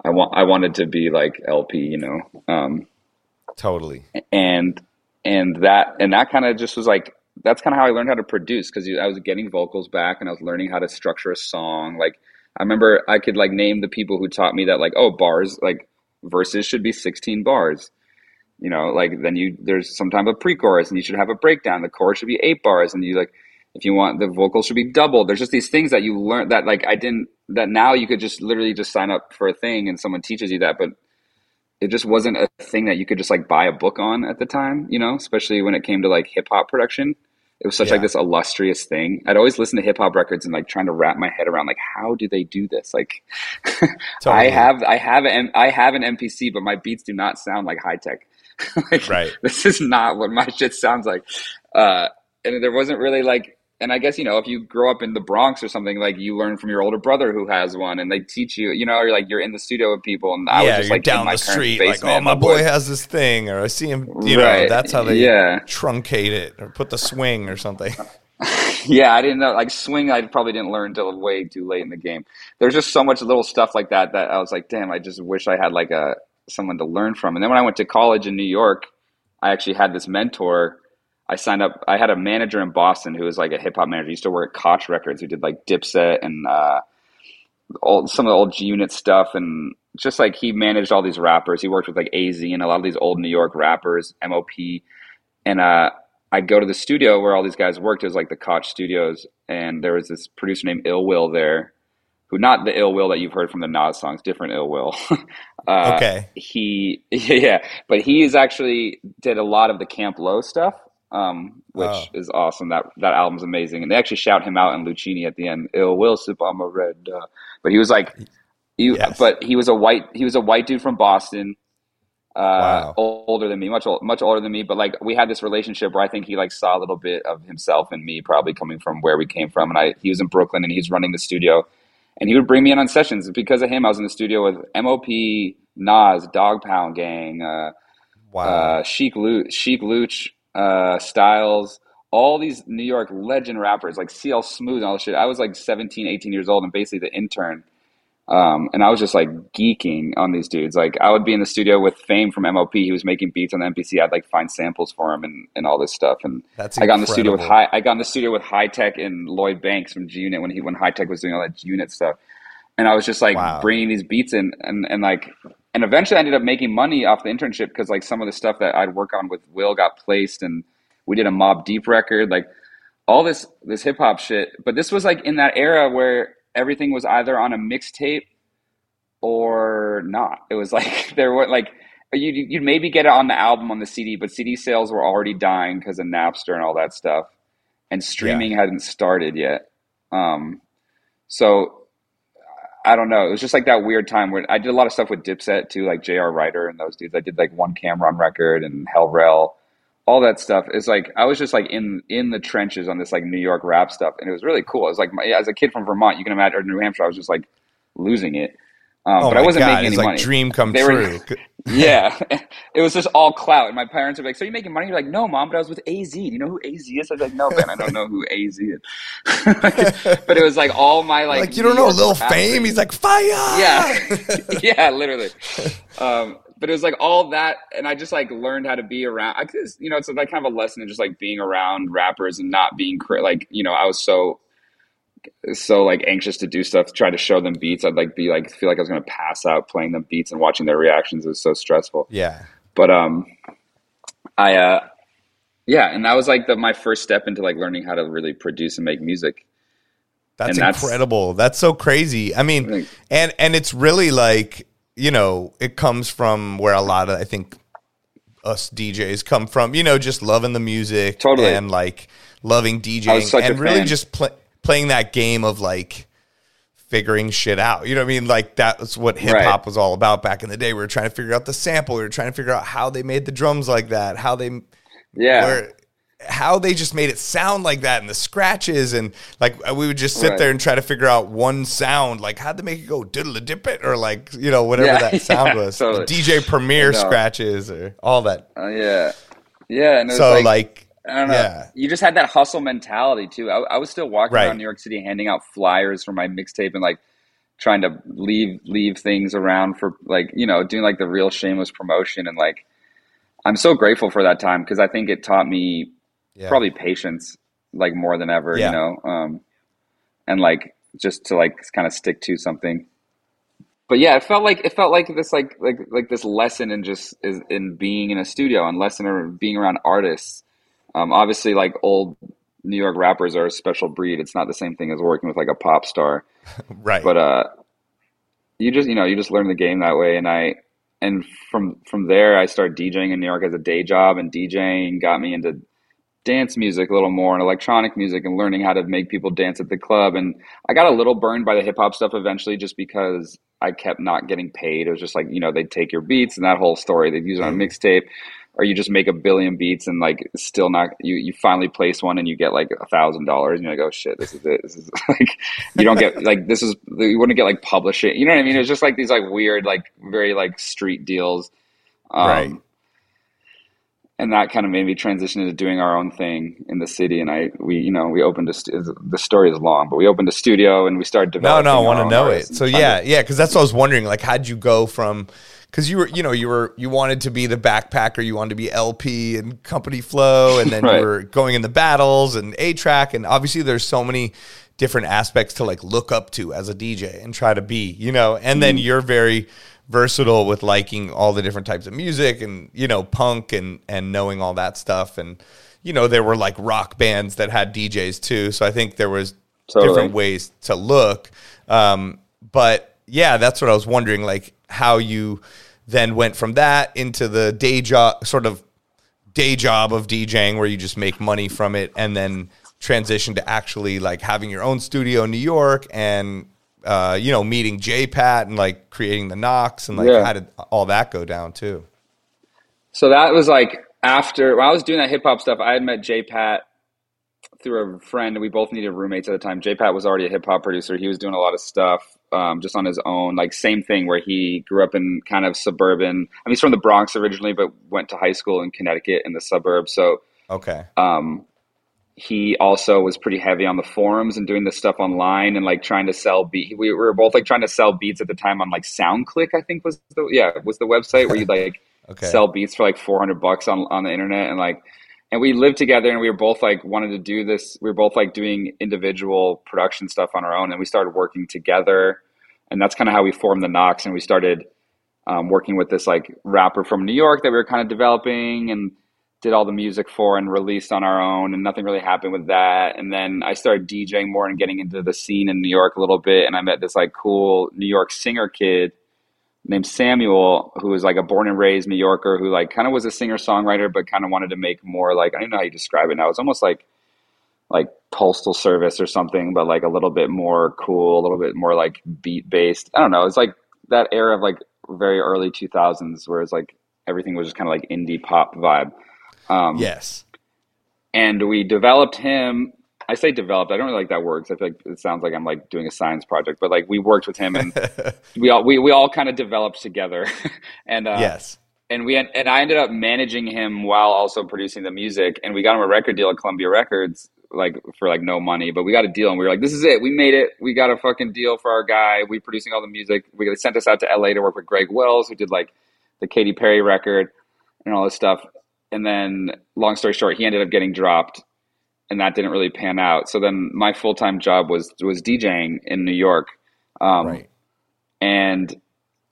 I want I wanted to be like El-P, you know. Um, Totally. and and that and that kind of just was like that's kind of how I learned how to produce because I was getting vocals back and I was learning how to structure a song. Like I remember I could like name the people who taught me that like oh bars like verses should be 16 bars. You know, like then you there's sometimes a pre-chorus and you should have a breakdown. The chorus should be eight bars and you like if you want the vocals should be doubled. There's just these things that you learn that like I didn't that now you could just literally just sign up for a thing and someone teaches you that, but it just wasn't a thing that you could just like buy a book on at the time, you know, especially when it came to like hip hop production. It was such Yeah. like this illustrious thing. I'd always listen to hip hop records and like trying to wrap my head around like how do they do this? Like [laughs] I have I have an I have an MPC, but my beats do not sound like Hi-Tek. [laughs] like, Right. This is not what my shit sounds like. Uh, and there wasn't really like and I guess you know if you grow up in the Bronx or something, like you learn from your older brother who has one, and they teach you. You know, or like you're in the studio with people, and I yeah, was just you're like in down my the street, like, oh, my boy has this thing, or I see him. You know, that's how they yeah. truncate it or put the swing or something. [laughs] Yeah, I didn't know. Like swing, I probably didn't learn until way too late in the game. There's just so much little stuff like that that I was like, damn, I just wish I had like a someone to learn from. And then when I went to college in New York, I actually had this mentor. I signed up. I had a manager in Boston who was like a hip hop manager. He used to work at Koch Records, who did like Dipset and uh, all some of the old G Unit stuff, and just like he managed all these rappers. He worked with like AZ and a lot of these old New York rappers, MOP, and uh, I'd go to the studio where all these guys worked. It was like the Koch Studios, and there was this producer named Ill Will there, who not the Ill Will that you've heard from the Nas songs, different Ill Will. [laughs] uh, Okay. He, [laughs] yeah, but he is actually did a lot of the Camp Lo stuff, um, which Oh. is awesome. That that album's amazing, and they actually shout him out in Luchini at the end. Ill Will sip on my red, uh, but he was like, you, Yes. but he was a white, he was a white dude from Boston uh, Wow. older than me, much much older than me. But like we had this relationship where I think he like saw a little bit of himself and me, probably coming from where we came from. And I he was in Brooklyn and he's running the studio, and he would bring me in on sessions. Because of him, I was in the studio with MOP, Nas, Dog Pound Gang, uh, Wow. uh, Sheek Louch, Sheek Louch, uh, Styles. All these New York legend rappers like CL Smooth and all this shit. I was like 17, 18 years old and basically the intern. Um, and I was just like geeking on these dudes. Like I would be in the studio with Fame from MOP. He was making beats on the MPC. I'd like find samples for him and, and all this stuff. And That's I got in the studio with high. I got in the studio with Hi-Tek and Lloyd Banks from G Unit when he when Hi-Tek was doing all that G Unit stuff. And I was just like Wow. bringing these beats in and and like and eventually I ended up making money off the internship because like some of the stuff that I'd work on with Will got placed and we did a Mobb Deep record like all this this hip hop shit. But this was like in that era where everything was either on a mixtape or not. It was [laughs] like there were like you you'd maybe get it on the album on the CD, but CD sales were already dying because of Napster and all that stuff, and streaming hadn't started yet. Um, so I don't know. It was just like that weird time where I did a lot of stuff with Dipset too, like J.R. Writer and those dudes. I did like one Cam'ron record and Hell Rell, all that stuff. It's like I was just like in in the trenches on this like New York rap stuff, and it was really cool. It was like my, as a kid from Vermont, you can imagine, or New Hampshire, I was just like losing it. Um, oh but my I wasn't God, making it's any like money. dream come They were- true. [laughs] yeah, [laughs] it was just all clout. And my parents were like, "So you making money?" You're like, "No, mom, but I was with AZ. Do you know who AZ is?" I was like, "No, man, I don't know who AZ is." [laughs] but it was like all my like, Like, you don't know Lil Fame? He's like fire. yeah, yeah, literally. Um, but it was like all that, and I just like learned how to be around. I just, you know, it's like kind of a lesson in just like being around rappers and not being like, you know, I was so so like anxious to do stuff, try to show them beats. I'd like be like feel like I was gonna pass out playing them beats and watching their reactions. It was so stressful. Yeah. But um, I uh, yeah, and that was like the my first step into like learning how to really produce and make music. That's, incredible. That's so crazy. I mean, Like- and and it's really like you know, it comes from where a lot of I think us DJs come from. You know, just loving the music, Totally. and like loving I was DJing, and really fan. just pl- playing that game of like figuring shit out. You know what I mean? Like that was what hip hop Right. was all about back in the day. We were trying to figure out the sample. We were trying to figure out how they made the drums like that, how they Yeah, where how they just made it sound like that and the scratches and like we would just sit Right. there and try to figure out one sound like how'd they make it go diddle a dip it or like you know whatever Yeah, that [laughs] sound yeah, was totally. The dj premier I know. scratches or all that uh, yeah, yeah. And it was so like, like, I don't know. yeah. You just had that hustle mentality too. I, I was still walking Right. around New York City handing out flyers for my mixtape and like trying to leave leave things around for like you know doing like the real shameless promotion and like I'm so grateful for that time because I think it taught me yeah. probably patience like more than ever Yeah. you know um and like just to like kind of stick to something but yeah it felt like it felt like this like like like this lesson in just is in being in a studio and lesson in being around artists um obviously like old new york rappers are a special breed. It's not the same thing as working with like a pop star. [laughs] Right. But uh you just you know you just learn the game that way. And i and from from there i started djing in new york as a day job. And djing got me into dance music a little more and electronic music and learning how to make people dance at the club. And i got a little burned by the hip hop stuff eventually just because i kept not getting paid. It was just like you know they'd take your beats and that whole story. They'd use it on a mixtape or you just make a billion beats and like still not you you finally place one and you get like a thousand dollars and you're like oh shit this is it this is [laughs] like you don't get like this is you wouldn't get like publish it you know what I mean it's just like these like weird like very like street deals um, Right. and that kind of made me transition into doing our own thing in the city and I we you know we opened a st- the story is long but we opened a studio and we started developing no, no, I want to know it. So yeah, yeah, because that's what I was wondering. Like, how'd you go from? Because you were, you know, you were, you wanted to be the backpacker, you wanted to be El-P and Company Flow, and then Right. you were going in the battles and A-Trak, and obviously there's so many different aspects to like look up to as a DJ and try to be, you know. And then Mm-hmm. you're very versatile with liking all the different types of music and you know punk and and knowing all that stuff and you know there were like rock bands that had DJs too so I think there was Totally. different ways to look. Um, but yeah, that's what I was wondering, like how you then went from that into the day job, sort of day job of DJing, where you just make money from it, and then transition to actually like having your own studio in New York and. Uh, you know, meeting J Pat and like creating the Knocks and like Yeah. how did all that go down too? So that was like after I was doing that hip hop stuff, I had met J Pat through a friend. We both needed roommates at the time. J Pat was already a hip hop producer. He was doing a lot of stuff um, just on his own. Like same thing where he grew up in kind of suburban. I mean, he's from the Bronx originally, but went to high school in Connecticut in the suburbs. So Okay, um, he also was pretty heavy on the forums and doing this stuff online and like trying to sell beat. We were both like trying to sell beats at the time on like SoundClick, I think was the yeah was the website where you like [laughs] Okay. sell beats for like four hundred bucks on on the internet and like and we lived together and we were both like wanted to do this. We were both like doing individual production stuff on our own and we started working together and that's kind of how we formed the Knocks and we started um, working with this like rapper from New York that we were kind of developing and did all the music for and released on our own and nothing really happened with that and then i started djing more and getting into the scene in new york a little bit and i met this like cool new york singer kid named samuel who was like a born and raised new yorker who like kind of was a singer songwriter but kind of wanted to make more like i don't know how you describe it now. It's almost like like postal service or something but like a little bit more cool a little bit more like beat based i don't know. It's like that era of like very early 2000s where it's like everything was just kind of like indie pop vibe. Um, yes, and we developed him. I say developed. I don't really like that word 'cause I feel like it sounds like I'm like doing a science project. But like we worked with him, and [laughs] we all we, we all kind of developed together. [laughs] and uh, yes, and we and I ended up managing him while also producing the music. And we got him a record deal at Columbia Records, like for like no money. But we got a deal, and we were like, "This is it. We made it. We got a fucking deal for our guy. We producing all the music. We they sent us out to LA to work with Greg Wells, who did like the Katy Perry record and all this stuff. And then, long story short, he ended up getting dropped, and that didn't really pan out. So then, my full time job was was DJing in New York. Um, right. and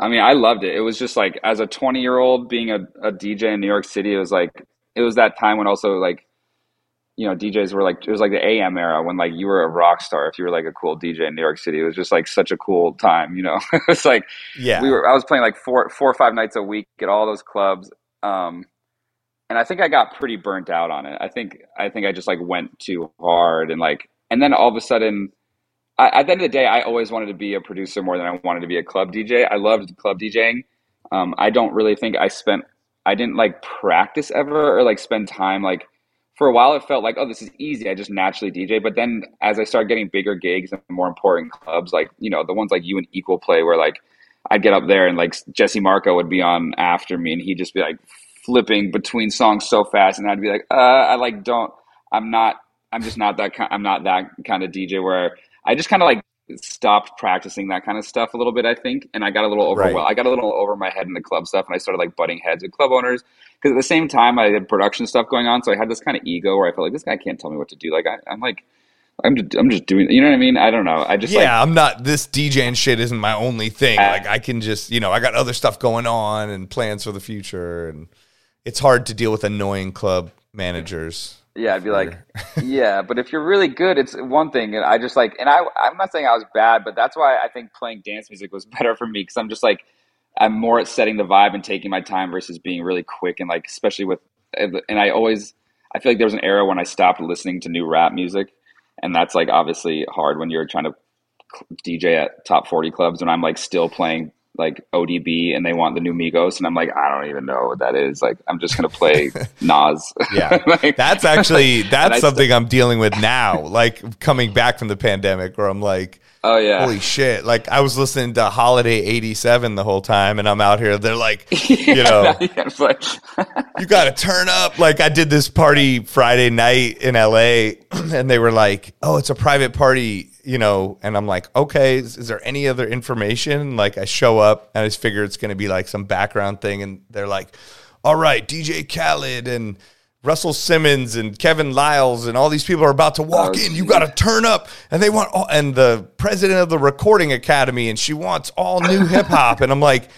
I mean, I loved it. It was just like as a 20 year old being a, a DJ in New York City, it was like it was that time when also like you know DJs were like it was like the AM era when like you were a rock star if you were like a cool DJ in New York City. It was just like such a cool time, you know. [laughs] it's like Yeah, we were I was playing like four four or five nights a week at all those clubs. Um and I think I got pretty burnt out on it. I think I think I just like went too hard and like and then all of a sudden I, at the end of the day I always wanted to be a producer more than I wanted to be a club DJ. I loved club DJing. Um I don't really think I spent I didn't like practice ever or like spend time like for a while it felt like oh this is easy i just naturally dj but then as i started getting bigger gigs and more important clubs like you know the ones like you and equal play where like i'd get up there and like jesse marco would be on after me and he'd just be like flipping between songs so fast and i'd be like uh i like don't i'm not i'm just not that kind i'm not that kind of dj where i just kind of like stopped practicing that kind of stuff a little bit i think and i got a little overwhelmed Right. i got a little over my head in the club stuff and i started like butting heads with club owners because at the same time I had production stuff going on, so I had this kind of ego where I felt like this guy can't tell me what to do. Like I, I'm like, I'm just, I'm just doing. You know what I mean? I don't know. I just yeah, like I'm not this DJing shit isn't my only thing. Uh, Like I can just, you know, I got other stuff going on and plans for the future and it's hard to deal with annoying club managers. yeah. I'd be like, [laughs] yeah. But if you're really good, it's one thing. And I just like, and I, I'm not saying I was bad, but that's why I think playing dance music was [laughs] better for me because I'm just like, I'm more at setting the vibe and taking my time versus being really quick and like, especially with, and I always, I feel like there was an era when I stopped listening to new rap music, and that's like obviously hard when you're trying to DJ at top 40 clubs and I'm like still playing like ODB and they want the new Migos, and I'm like, I don't even know what that is. Like, I'm just gonna play [laughs] Nas. Yeah, [laughs] Like- that's actually [laughs] that's I something I'm dealing with now. Like coming back from the pandemic, where I'm like, Oh yeah. holy shit! Like I was listening to Holiday87 the whole time, and I'm out here. They're like, [laughs] you know, Yeah, like, you got to turn up. Like I did this party Friday night in LA, [clears throat] and they were like, "Oh, it's a private party," you know. And I'm like, "Okay, is, is there any other information?" Like I show up, and I just figure it's going to be like some background thing, and they're like, "All right, DJ Khaled and." Russell Simmons and Kevin Liles and all these people are about to walk Oh, in. You got to turn up, and they want all, and the president of the Recording Academy, and she wants all new [laughs] hip hop, and I'm like,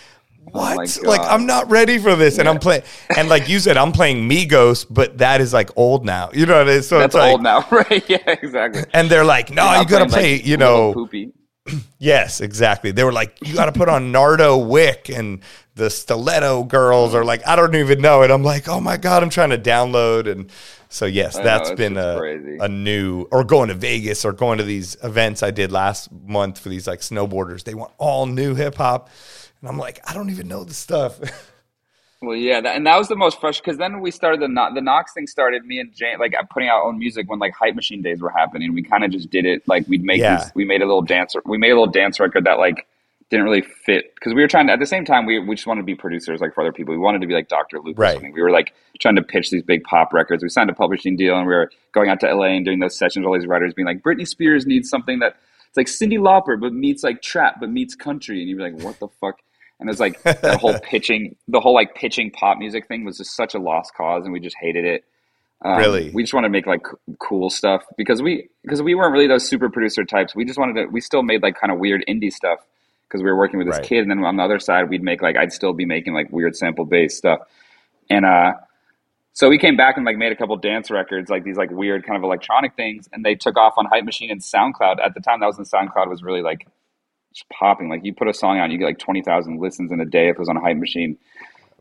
oh what? Oh like I'm not ready for this, and I'm playing, and like you said, I'm playing Migos, but that is like old now. You know what it is? So that's it's like, old now, [laughs] right? Yeah, exactly. and they're like, no, You're you got to play. like, you know, Poopy. [clears throat] yes, exactly. They were like, you got to put on Nardo Wick and the Stiletto Girls, or like I don't even know. And I'm like, oh my god, I'm trying to download, and so yes, know, that's it's been a a new or going to Vegas or going to these events I did last month for these like snowboarders. They want all new hip hop, and I'm like, I don't even know the stuff. [laughs] Well, yeah, that, and that was the most fresh because then we started the the Knocks thing. Started me and Jane like uh, putting out our own music when like Hype Machine days were happening. We kind of just did it like we'd make Yeah. these. We made a little dance. We made a little dance record that like didn't really fit because we were trying to at the same time we we just wanted to be producers like for other people. We wanted to be like Dr. Luke or something. We were like trying to pitch these big pop records. We signed a publishing deal and we were going out to LA and doing those sessions. with All these writers being like, Britney Spears needs something that it's like Cyndi Lauper but meets like trap but meets country, and you'd be like, what the fuck. And it was like that whole [laughs] pitching, the whole like pitching pop music thing was just such a lost cause, and we just hated it. Um, Really? we just want to make like cool stuff because we because we weren't really those super producer types. We just wanted to. We still made like kind of weird indie stuff because we were working with this Right. kid, and then on the other side, we'd make like I'd still be making like weird sample based stuff, and uh, so we came back and like made a couple dance records, like these like weird kind of electronic things, and they took off on Hype Machine and SoundCloud. At the time, that was when SoundCloud was really like just popping. Like you put a song out, you get like twenty thousand listens in a day if it was on Hype Machine.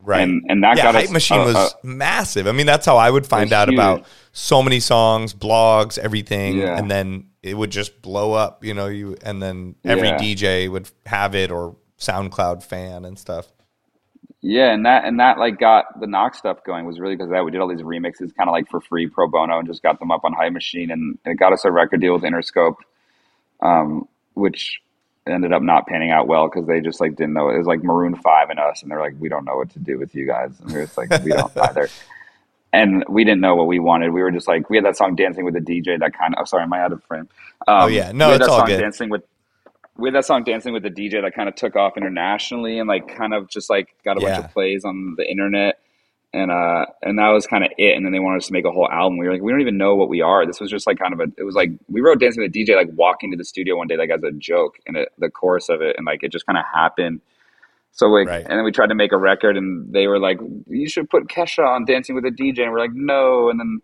Right. And- and that yeah, got Hype us, Machine uh, was uh, massive. I mean, that's how I would find out about so many songs, blogs, everything, Yeah. and then it would just blow up. You know, you and then every Yeah. DJ would have it or SoundCloud fan and stuff. Yeah, and that and that like got the Knock stuff going was really because that we did all these remixes kind of like for free pro bono and just got them up on Hype Machine and it got us a record deal with Interscope, um, which ended up not panning out well because they just like didn't know it was like Maroon Five and us and they're like we don't know what to do with you guys and we are just like we don't [laughs] either. And we didn't know what we wanted. We were just like we had that song "Dancing with the DJ" that kind of. Oh, sorry, am I out of frame? Um, Oh, yeah. No, we had it's that all song good. "Dancing with." We had that song "Dancing with the DJ" that kind of took off internationally and like kind of just like got a bunch of plays on the internet, and uh, and that was kind of it. And then they wanted us to make a whole album. We were like, we don't even know what we are. This was just like kind of a. It was like we wrote "Dancing with the DJ" like walking to the studio one day like as a joke, and it, the chorus of it, and like it just kind of happened. So like, Right. and then we tried to make a record, and they were like, "You should put Kesha on Dancing with the DJ," and we're like, "No." And then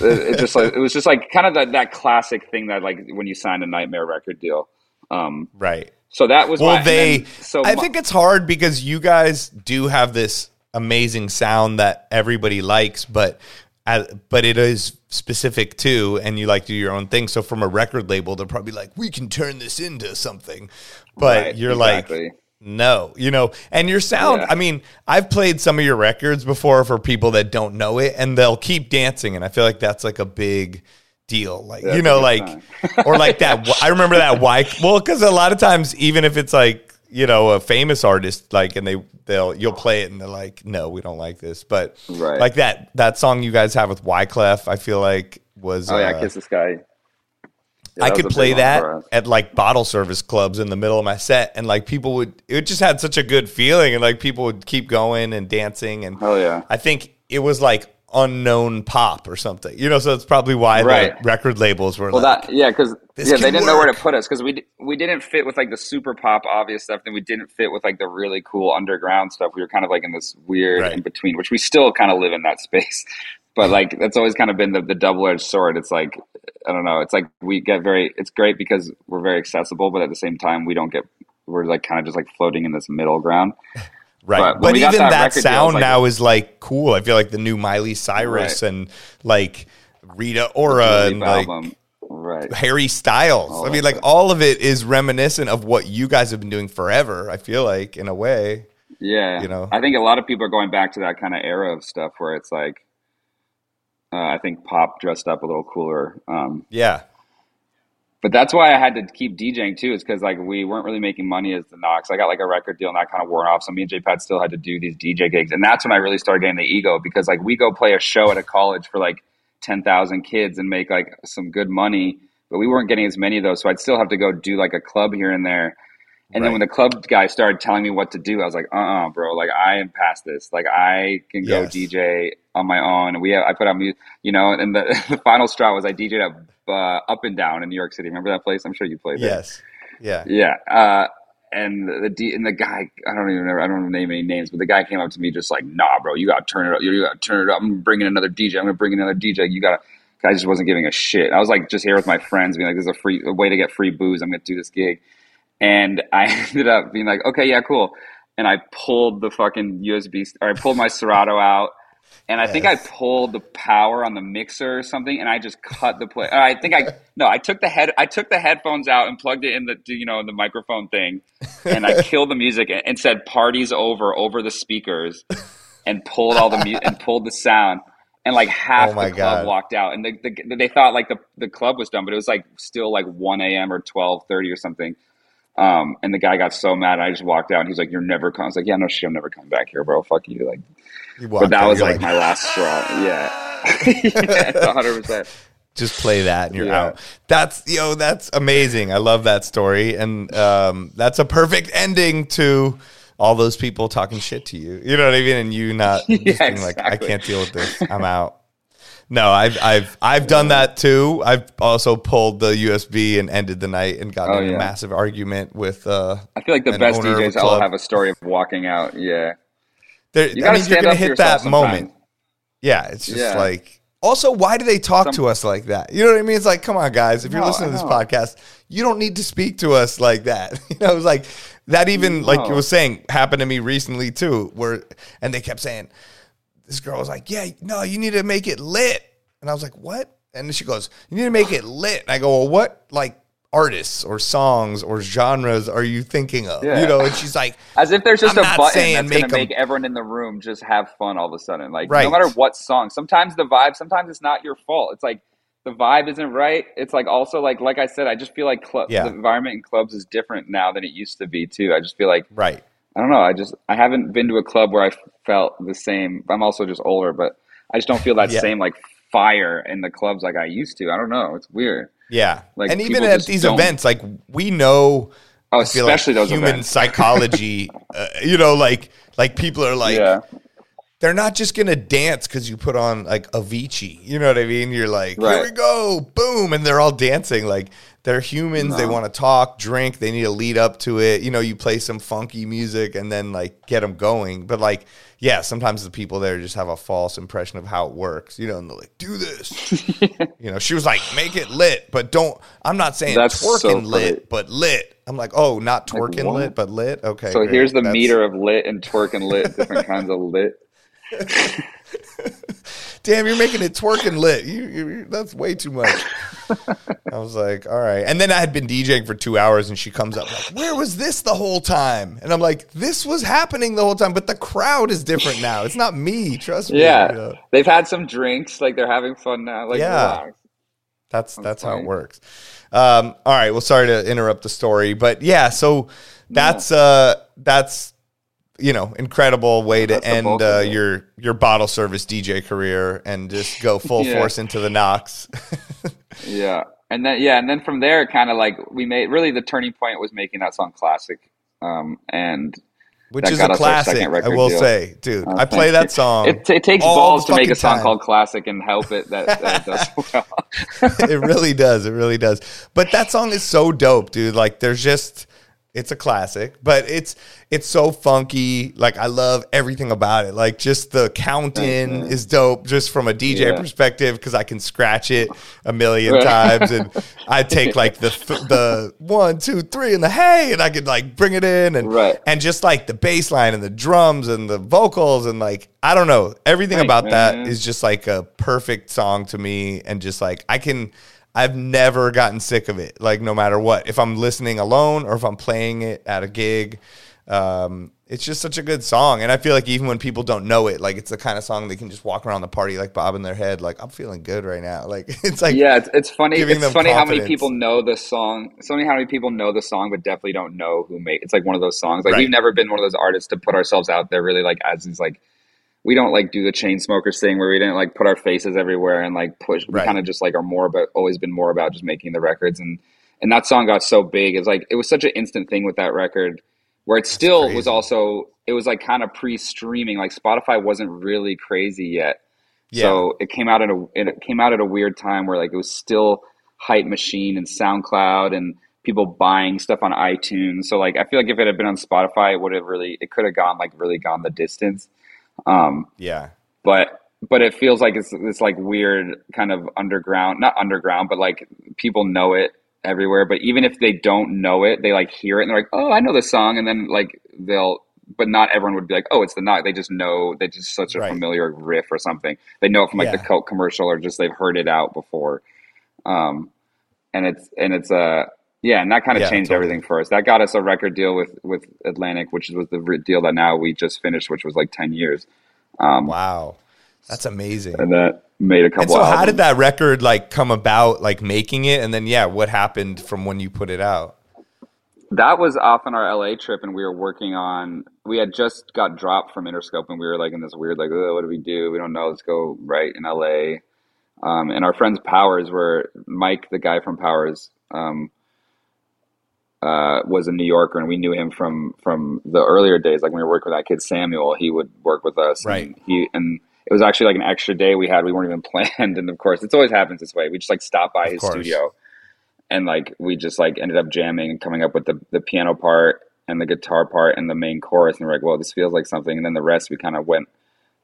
it, it just like it was just like kind of that that classic thing that like when you sign a Nightmare record deal. Um, Right. so that was Well, my, they. then- so I my- think it's hard because you guys do have this amazing sound that everybody likes, but uh, but it is specific too, and you like do your own thing. So from a record label, they're probably like, "We can turn this into something," but Right, you're exactly. like. No, you know, and your sound. Yeah. I mean, I've played some of your records before for people that don't know it, and they'll keep dancing, and I feel like that's like a big deal. Like That's you know, like or like that. [laughs] I remember that why. Well, because a lot of times, even if it's like you know a famous artist, like and they they'll you'll play it and they're like, no, we don't like this. But Right. like that that song you guys have with Wyclef, I feel like was. oh yeah, uh, Kiss the Sky. Yeah, I could play that at like bottle service clubs in the middle of my set, and like people would, it just had such a good feeling, and like people would keep going and dancing, and oh yeah. I think it was like unknown pop or something, you know. So it's probably why Right. the record labels were Well, like, that yeah, because yeah, they didn't know where to put us because we we didn't fit with like the super pop obvious stuff, and we didn't fit with like the really cool underground stuff. We were kind of like in this weird Right. in between, which we still kind of live in that space. [laughs] But like that's always kind of been the, the double edged sword. It's like I don't know. It's like we get very. It's great because we're very accessible, but at the same time, we don't get. We're like kind of just like floating in this middle ground. Right. But But, when we got even that that, record deal, sound like- now is like cool. I feel like the new Miley Cyrus Right. and like Rita Ora and like album. right. Harry Styles. All I mean, like all of it is reminiscent of what you guys have been doing forever. I feel like in a way. Yeah, You know? I think a lot of people are going back to that kind of era of stuff where it's like, uh, I think pop dressed up a little cooler. Um, Yeah. But that's why I had to keep DJing too, is because like we weren't really making money as the Knocks. I got like a record deal and that kind of wore off. So me and J Pat still had to do these DJ gigs, and that's when I really started getting the ego because like we go play a show at a college for like ten thousand kids and make like some good money, but we weren't getting as many of those. So I'd still have to go do like a club here and there. And then when the club guy started telling me what to do, I was like, uh uh bro, like I am past this. Like I can go Yes. DJ on my own. We have, I put out music, you know, and the, [laughs] the final straw was I DJed up, uh, up and down in New York City. Remember that place? I'm sure you played there. Yes. Yeah. Yeah. Uh, and the, and the guy, I don't even know, I don't name any names, but the guy came up to me just like, nah, bro, you got to turn it up. You got to turn it up. I'm bringing another DJ. I'm going to bring another DJ. You got to, I just wasn't giving a shit. I was like just here with my friends being like, this is a free a way to get free booze. I'm going to do this gig. And [laughs] I ended up being like, okay, yeah, cool. And I pulled the fucking USB, or I pulled my Serato out. And I think I pulled the power on the mixer or something, and I just cut the play. I think I [laughs] no, I took the head, I took the headphones out and plugged it in the you know in the microphone thing, and I killed the music and- and said "parties over" over the speakers, and pulled all the mu- and pulled the sound, and like half Oh my the club God. walked out, and the, the, they thought like the the club was done, but it was like still like one a.m. or twelve thirty or something. Um, and the guy got so mad, I just walked out. and He's like, "You're never coming." I was like, "Yeah, no shit, I'm never coming back here, bro. Fuck you." Like, You but that out, was you're like, my last straw. Yeah, [laughs] [laughs] hundred percent. just play that and you're Yeah. out. That's yo, that's amazing. I love that story, and um, that's a perfect ending to all those people talking shit to you. You know what I mean? And you not [laughs] just Yeah, being like, I can't deal with this. I'm out. No, I've I've I've done that too. I've also pulled the USB and ended the night and gotten Oh, in a massive argument with. Uh, I feel like the best owner of a DJs all have a story of walking out. Yeah, there, you I gotta mean, stand up hit that moment. Yeah, it's just Yeah. like. Also, why do they talk Some- to us like that? You know what I mean? It's like, come on, guys. If you're No, listening to this podcast, you don't need to speak to us like that. [laughs] You know, it was like that. Even like you No. was saying, happened to me recently too. Where and they kept saying, this girl was like, "Yeah, no, you need to make it lit," and I was like, "What?" And then she goes, "You need to make it lit." And I go, "Well, what like artists or songs or genres are you thinking of?" Yeah. You know, and she's like, [laughs] as if there's just I'm a button that's make going to make everyone in the room just have fun all of a sudden. Like Right. no matter what song, sometimes the vibe, sometimes it's not your fault. It's like the vibe isn't right. It's like also like like I said, I just feel like club Yeah. the environment in clubs is different now than it used to be too. I just feel like "Right." I don't know. I just I haven't been to a club where I felt the same. I'm also just older, but I just don't feel that Yeah. same like fire in the clubs like I used to. I don't know. It's weird. Yeah. Like, and even at these don't- events, like we know Oh, feel like especially those human events. [laughs] psychology. uh, you know, like like people are like yeah, they're not just gonna dance because you put on like Avicii. You know what I mean? You're like, here we go, boom, and they're all dancing. Like they're humans. They want to talk, drink. They need to lead up to it. You know, you play some funky music and then like get them going. But like, yeah, sometimes the people there just have a false impression of how it works. You know, and they're like, do this. [laughs] you know, she was like, make it lit, but don't. I'm not saying That's twerking funny. lit, but lit. I'm like, oh, not Like, twerking what? lit, but lit. Okay. So great. here's the That's- meter of lit and twerk and lit, different kinds of lit. [laughs] [laughs] damn, you're making it twerking lit. You, you, that's way too much. I was like, all right. And then I had been DJing for two hours, and she comes up like, where was this the whole time? And I'm like, this was happening the whole time, but the crowd is different now. It's not me. Trust me. Yeah, you know? they've had some drinks, like they're having fun now. Like, Yeah. relax. That's that's how it works. Um, all right. Well, sorry to interrupt the story, but yeah. So that's uh that's you know incredible way to end uh, your your bottle service DJ career and just go full Yeah. force into the Knocks. [laughs] Yeah, and then yeah, and then from there, kind of like we made really the turning point was making that song classic, um, and Which is a us our second classic, I will deal. say, dude. Oh, I play that song. it, it takes all balls to make a song time. called classic and help it that, that it does [laughs] well. it really does. It really does. But that song is so dope, dude. Like there's just it's a classic, but it's it's so funky. Like I love everything about it. Like just the count in man. Mm-hmm. is dope just from a DJ Yeah. perspective because I can scratch it a million Right. times and [laughs] I take like the th- the one, two, three and the hey and I could like bring it in and Right. and just like the bass line and the drums and the vocals and like I don't know everything Thanks, about that man. is just like a perfect song to me and just like I can I've never gotten sick of it. Like no matter what, if I'm listening alone or if I'm playing it at a gig, um, it's just such a good song. And I feel like even when people don't know it, like it's the kind of song they can just walk around the party like bobbing their head, like I'm feeling good right now. [laughs] Like it's like yeah, it's, it's funny. It's funny how many people know the song. It's funny how many people know the song, but definitely don't know who made. It's like one of those songs. Like Right. we've never been one of those artists to put ourselves out there really like as these like. We don't like do the Chainsmokers thing where we didn't like put our faces everywhere and like push. We Right. kind of just like are more about always been more about just making the records and and that song got so big. It was like it was such an instant thing with that record where it still was crazy. also it was like kind of pre-streaming. Like Spotify wasn't really crazy yet. yeah, So it came out at a it came out at a weird time where like it was still hype machine and SoundCloud and people buying stuff on iTunes. So like I feel like if it had been on Spotify, it would have really it could have gone like really gone the distance. Um, yeah, but but it feels like it's this like weird kind of underground, not underground, but like people know it everywhere. But even if they don't know it, they like hear it and they're like, oh, I know this song, and then like they'll. But not everyone would be like, "Oh, it's the knock." They just know they just such a Right. familiar riff or something. They know it from like the Yeah. Coke commercial or just they've heard it out before. Um, and it's and it's uh yeah, and that kind of Yeah, changed totally. everything for us. That got us a record deal with with Atlantic, which was the deal that now we just finished, which was like ten years. Um, wow, that's amazing. and that made a couple. And so, how did that record like come about? Like making it, and then yeah, what happened from when you put it out? That was off on our LA trip, and we were working on. We had just got dropped from Interscope, and we were like in this weird, like, oh, what do we do? We don't know. Let's go right in LA. Um, and our friends Powers were Mike, the guy from Powers, um, uh, was a New Yorker, and we knew him from from the earlier days. Like when we were working with that kid Samuel, he would work with us. Right. And he and it was actually like an extra day we had. We weren't even [laughs] planned, and of course, it's always happens this way. We just like stopped by Of his course. studio and like we just like ended up jamming and coming up with the, the piano part and the guitar part and the main chorus and we're like well this feels like something and then the rest we kind of went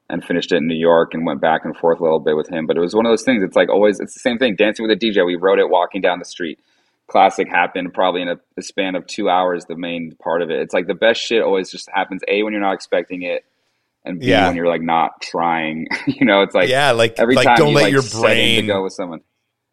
and finished it in new york and went back and forth a little bit with him but it was one of those things it's like always it's the same thing dancing with a dj we wrote it walking down the street classic happened probably in a, a span of two hours the main part of it it's like the best shit always just happens a when you're not expecting it and b Yeah. when you're like not trying [laughs] you know it's like yeah, like every like time don't you let like your brain go with someone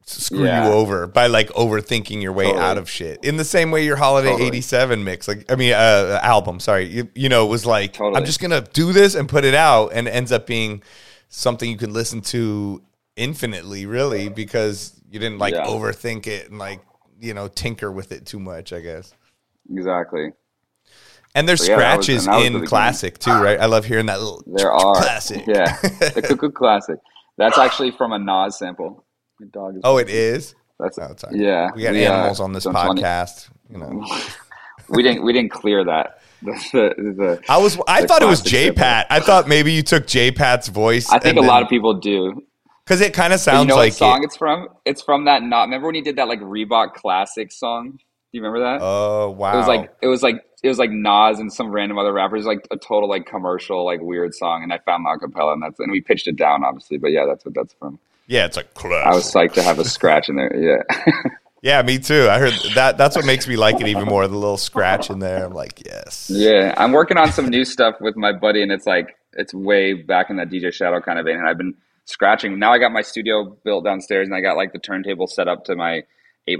screw Yeah. you over by like overthinking your way Totally. out of shit. In the same way your holiday Totally. 87 mix, like I mean uh album, sorry. You, you know, was like Totally. I'm just going to do this and put it out and it ends up being something you can listen to infinitely really because you didn't like Yeah. overthink it and like, you know, tinker with it too much, I guess. exactly And there's So, yeah, scratches was in classic too, right? I love hearing that little There are classic. Yeah, the [laughs] Cuckoo Classic. That's actually from a Nas sample. My dog is. oh, it is. That's Oh, sorry. yeah. We got uh, animals on this don't tell any- podcast, you know. [laughs] we didn't. We didn't clear that. [laughs] The, the, the, I was I thought it was J. Pat. I thought maybe you took J Pat's voice. I think a lot of people do. Because it kind of sounds you know like song it. it's from? It's from that. Not remember when he did that like Reebok Classic song? Do you remember that? Oh wow! It was like it was like it was like Nas and some random other rappers, like a total like commercial like weird song, and I found the acapella, and that's and we pitched it down obviously, but yeah, that's what that's from. yeah, it's like I was psyched to have a scratch in there. Yeah. [laughs] yeah, me too. I heard that. That's what makes me like it even more. The little scratch in there. I'm like, yes. Yeah, I'm working on some new stuff with my buddy, and it's like it's way back in that DJ Shadow kind of vein. And I've been scratching. Now I got my studio built downstairs, and I got like the turntable set up to my.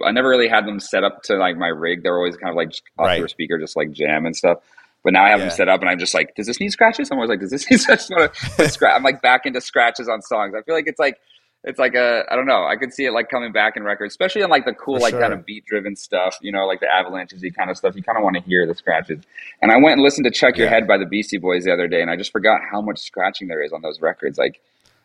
I never really had them set up to like my rig. They're always kind of like off Right. your speaker, just like jam and stuff. But now I have Yeah. them set up, and I'm just like, does this need scratches? I'm always like, does this [laughs] need? I just want to put scratch. I'm like back into scratches on songs. I feel like it's like. It's like a I don't know. I could see it like coming back in records, especially on like the cool For like sure. kind of beat driven stuff, you know, like the avalanches kind of stuff. You kind of want to hear the scratches. And I went and listened to Check Your Yeah. Head by the Beastie Boys the other day, and I just forgot how much scratching there is on those records. Like,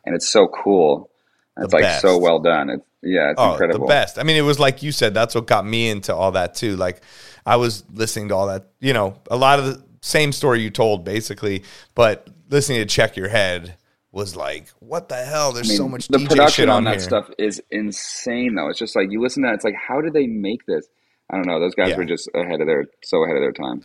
and it's so cool. It's like so well done. It's yeah, it's Oh, incredible. the best. I mean, it was like you said. That's what got me into all that too. Like, I was listening to all that. You know, a lot of the same story you told, basically. But listening to Check Your Head was like, what the hell? There's I mean, so much the DJ production on, on, that here. stuff is insane, though. It's just like you listen to that. It's like, how did they make this? I don't know. Those guys Yeah. were just ahead of their so ahead of their time.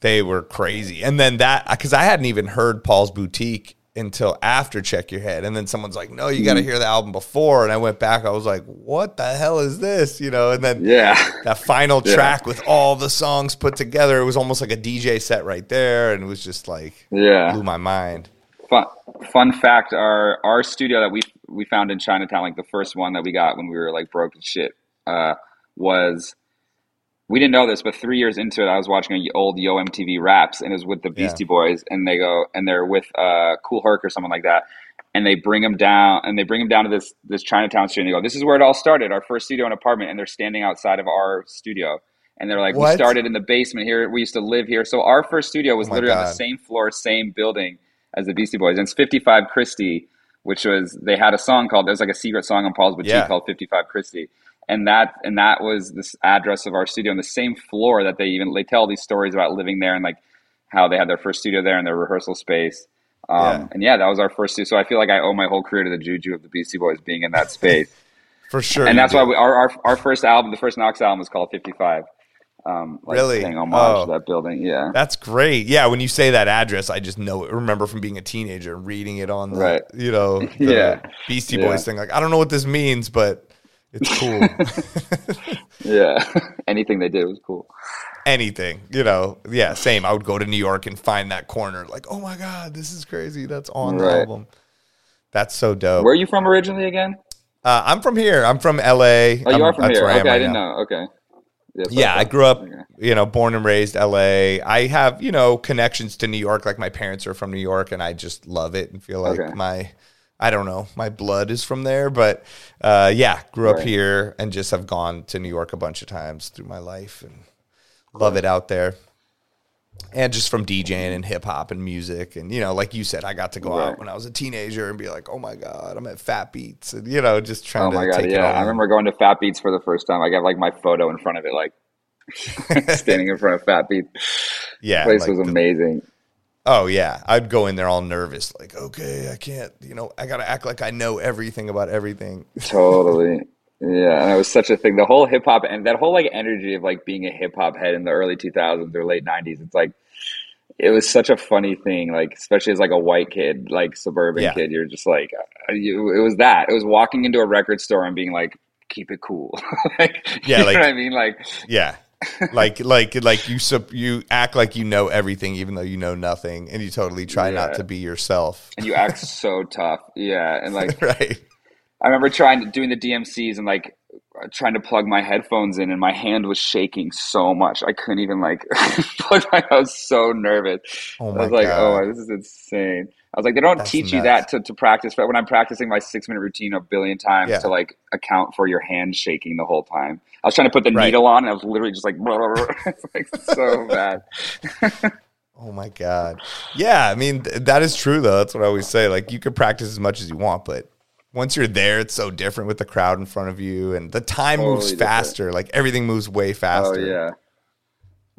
they were crazy. And then that because I hadn't even heard Paul's Boutique until after Check Your Head, and then someone's like, "No, you got Mm-hmm. to hear the album before." And I went back. I was like, "What the hell is this?" You know. And then Yeah, that final [laughs] Yeah. track with all the songs put together, it was almost like a DJ set right there, and it was just like yeah. blew my mind. Fun, fun fact: our our studio that we we found in Chinatown, like the first one that we got when we were like broke as shit, uh, was we didn't know this, but three years into it, I was watching an old Yo MTV Raps, and it was with the Beastie Yeah. Boys, and they go and they're with uh, Kool Herc or someone like that, and they bring them down, and they bring them down to this this Chinatown studio, and they go, "This is where it all started, our first studio and apartment," and they're standing outside of our studio, and they're like, "We started in the basement here. We used to live here, so our first studio was Oh literally on the same floor, same building as the Beastie Boys, and it's 55 Chrystie." Which was they had a song called there's like a secret song on Paul's Boutique Yeah. called 55 Chrystie and that and that was this address of our studio on the same floor that they even they tell these stories about living there and like how they had their first studio there and their rehearsal space um, Yeah. and yeah that was our first studio so i feel like i owe my whole career to the juju of the beastie boys being in that space [laughs] For sure. and that's do. why we, our, our our first album the first Knocks album was called 55 um like Really? paying homage Oh. to that building yeah That's great. Yeah, when you say that address, I just know it. Remember from being a teenager and reading it on the, Right. you know, [laughs] the Yeah. Beastie Yeah. Boys thing. Like, I don't know what this means, but it's cool. [laughs] yeah [laughs] anything they did was cool Anything, you know. Yeah, same. I would go to New York and find that corner. Like, oh my god, this is crazy. That's on the album. That's so dope. where are you from originally again uh, I'm from here. I'm from LA. oh you are from that's here where I am okay i right didn't now. know okay yeah, Yeah, I thought- grew up, okay. you know, born and raised LA. I have, you know, connections to New York. Like my parents are from New York and I just love it and feel like Okay. my I don't know, my blood is from there, but uh yeah, grew up Right. here and just have gone to New York a bunch of times through my life and love it out there. And just from DJing and hip hop and music and you know, like you said, I got to go Right. out when I was a teenager and be like, "Oh my god, I'm at Fat Beats." And you know, just trying Oh my to god, take it yeah. I remember going to Fat Beats for the first time. I got like my photo in front of it, like [laughs] [laughs] standing in front of Fat Beats. yeah, place like was the- amazing. Oh yeah, I'd go in there all nervous, like, okay, I can't, you know, I gotta act like I know everything about everything. [laughs] Totally. Yeah, and it was such a thing. The whole hip hop and that whole like energy of like being a hip hop head in the early 2000s or late 90s. It's like it was such a funny thing, like especially as like a white kid, like suburban Yeah. kid. You're just like, uh, you, it was that. It was walking into a record store and being like, keep it cool. [laughs] like, Yeah, you like- know what I mean? Like, Yeah, like like like you sup- you act like you know everything, even though you know nothing, and you totally try not to be yourself. and you act so tough. Yeah, and like [laughs] right? I remember trying to doing the DMCs and like trying to plug my headphones in, and my hand was shaking so much I couldn't even like [laughs] plug my. I was so nervous. Oh I was like, oh, God. "Oh, this is insane." I was like, "They don't That's teach you that to, to practice." But when I'm practicing my six minute routine a billion times Yeah. to like account for your hand shaking the whole time, I was trying to put the Right. needle on, and I was literally just like, [laughs] it's like so bad. [laughs] Oh my god. Yeah, I mean th- that is true though. That's what I always say. Like you could practice as much as you want, but once you're there, it's so different with the crowd in front of you, and the time moves different. faster. Like everything moves way Oh faster. yeah.